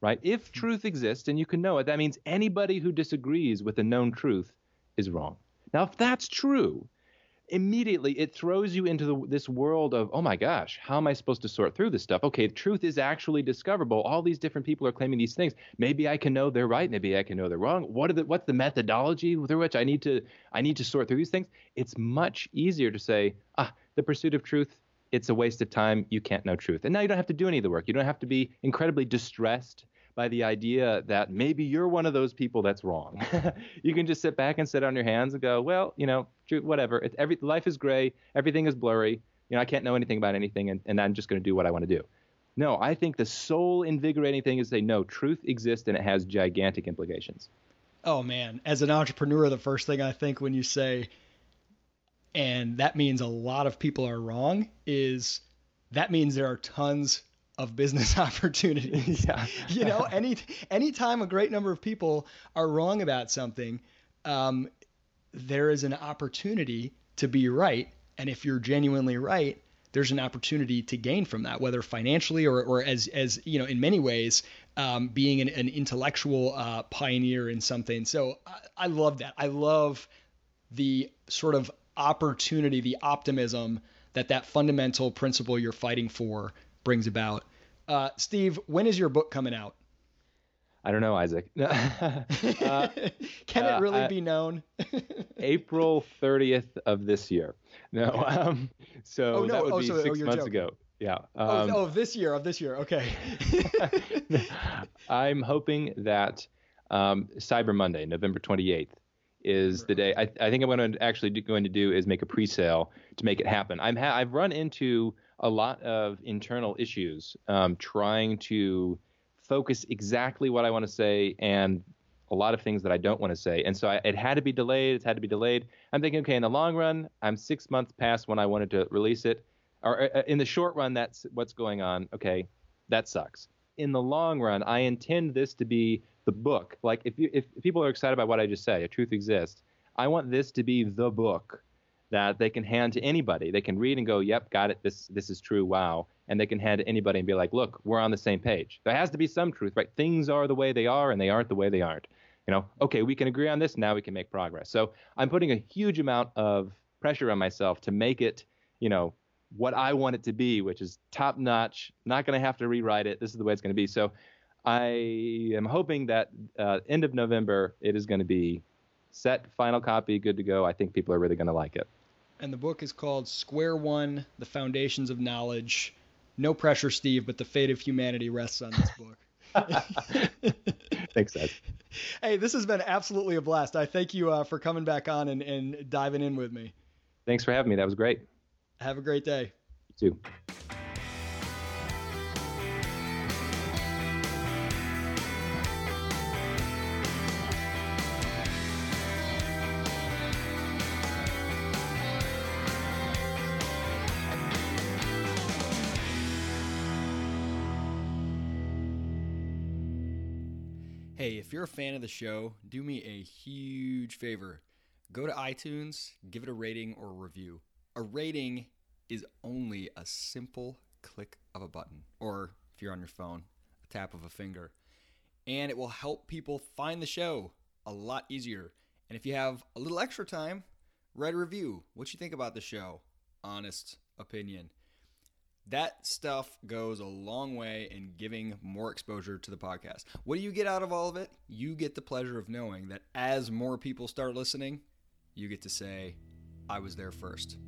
Right? If hmm. truth exists and you can know it, that means anybody who disagrees with a known truth is wrong. Now, if that's true, immediately it throws you into the, this world of oh my gosh how am i supposed to sort through this stuff? Okay truth is actually discoverable. All these different people are claiming these things. Maybe i can know they're right maybe i can know they're wrong. What are the what's the methodology through which i need to i need to sort through these things? It's much easier to say ah the pursuit of truth it's a waste of time. You can't know truth. And now you don't have to do any of the work. You don't have to be incredibly distressed by the idea that maybe you're one of those people that's wrong. [laughs] you can just sit back and sit on your hands and go, well, you know, whatever. Every life is gray, everything is blurry. You know, I can't know anything about anything, and, and I'm just going to do what I want to do. No, I think the soul invigorating thing is to say, no, truth exists and it has gigantic implications. Oh man, as an entrepreneur, the first thing I think when you say, and that means a lot of people are wrong, is that means there are tons of business [laughs] opportunities. [laughs] yeah. you know, any anytime a great number of people are wrong about something, um, there is an opportunity to be right. And if you're genuinely right, there's an opportunity to gain from that, whether financially or, or as, as you know, in many ways, um, being an, an intellectual uh, pioneer in something. So I, I love that. I love the sort of opportunity, the optimism that that fundamental principle you're fighting for brings about. Uh, Steve, when is your book coming out? I don't know, Isaac. [laughs] uh, Can it really uh, be known? [laughs] April 30th of this year. No. Um, so oh, no. that would oh, be so, six oh, months joking. ago. Yeah. Oh, um, oh, this year of this year. Okay. [laughs] I'm hoping that um, Cyber Monday, November 28th, is the day. I, I think I'm going to actually do, going to do is make a pre-sale to make it happen. I'm ha- I've run into a lot of internal issues um, trying to focus exactly what I want to say and a lot of things that I don't want to say. And so I, it had to be delayed. It's had to be delayed. I'm thinking, okay, in the long run, I'm six months past when I wanted to release it. Or uh, uh, in the short run, that's what's going on. Okay, that sucks. In the long run, I intend this to be the book. Like if you if people are excited about what I just say, a truth exists. I want this to be the book that they can hand to anybody. They can read and go, "Yep, got it. This this is true. Wow." And they can hand to anybody and be like, "Look, we're on the same page." There has to be some truth, right? Things are the way they are, and they aren't the way they aren't. You know, okay, we can agree on this. Now we can make progress. So I'm putting a huge amount of pressure on myself to make it, you know, what I want it to be, which is top notch. Not going to have to rewrite it. This is the way it's going to be. So I am hoping that uh, end of November it is going to be set, final copy, good to go. I think people are really going to like it. And the book is called Square One: The Foundations of Knowledge. No pressure, Steve, but the fate of humanity rests on this book. [laughs] Thanks, Ed. Hey, this has been absolutely a blast. I thank you uh, for coming back on and, and diving in with me. Thanks for having me. That was great. Have a great day. You too. Hey, if you're a fan of the show, do me a huge favor. Go to iTunes, give it a rating or a review. A rating is only a simple click of a button, or if you're on your phone, a tap of a finger. And it will help people find the show a lot easier. And if you have a little extra time, write a review. What you think about the show? Honest opinion. That stuff goes a long way in giving more exposure to the podcast. What do you get out of all of it? You get the pleasure of knowing that as more people start listening, you get to say, I was there first.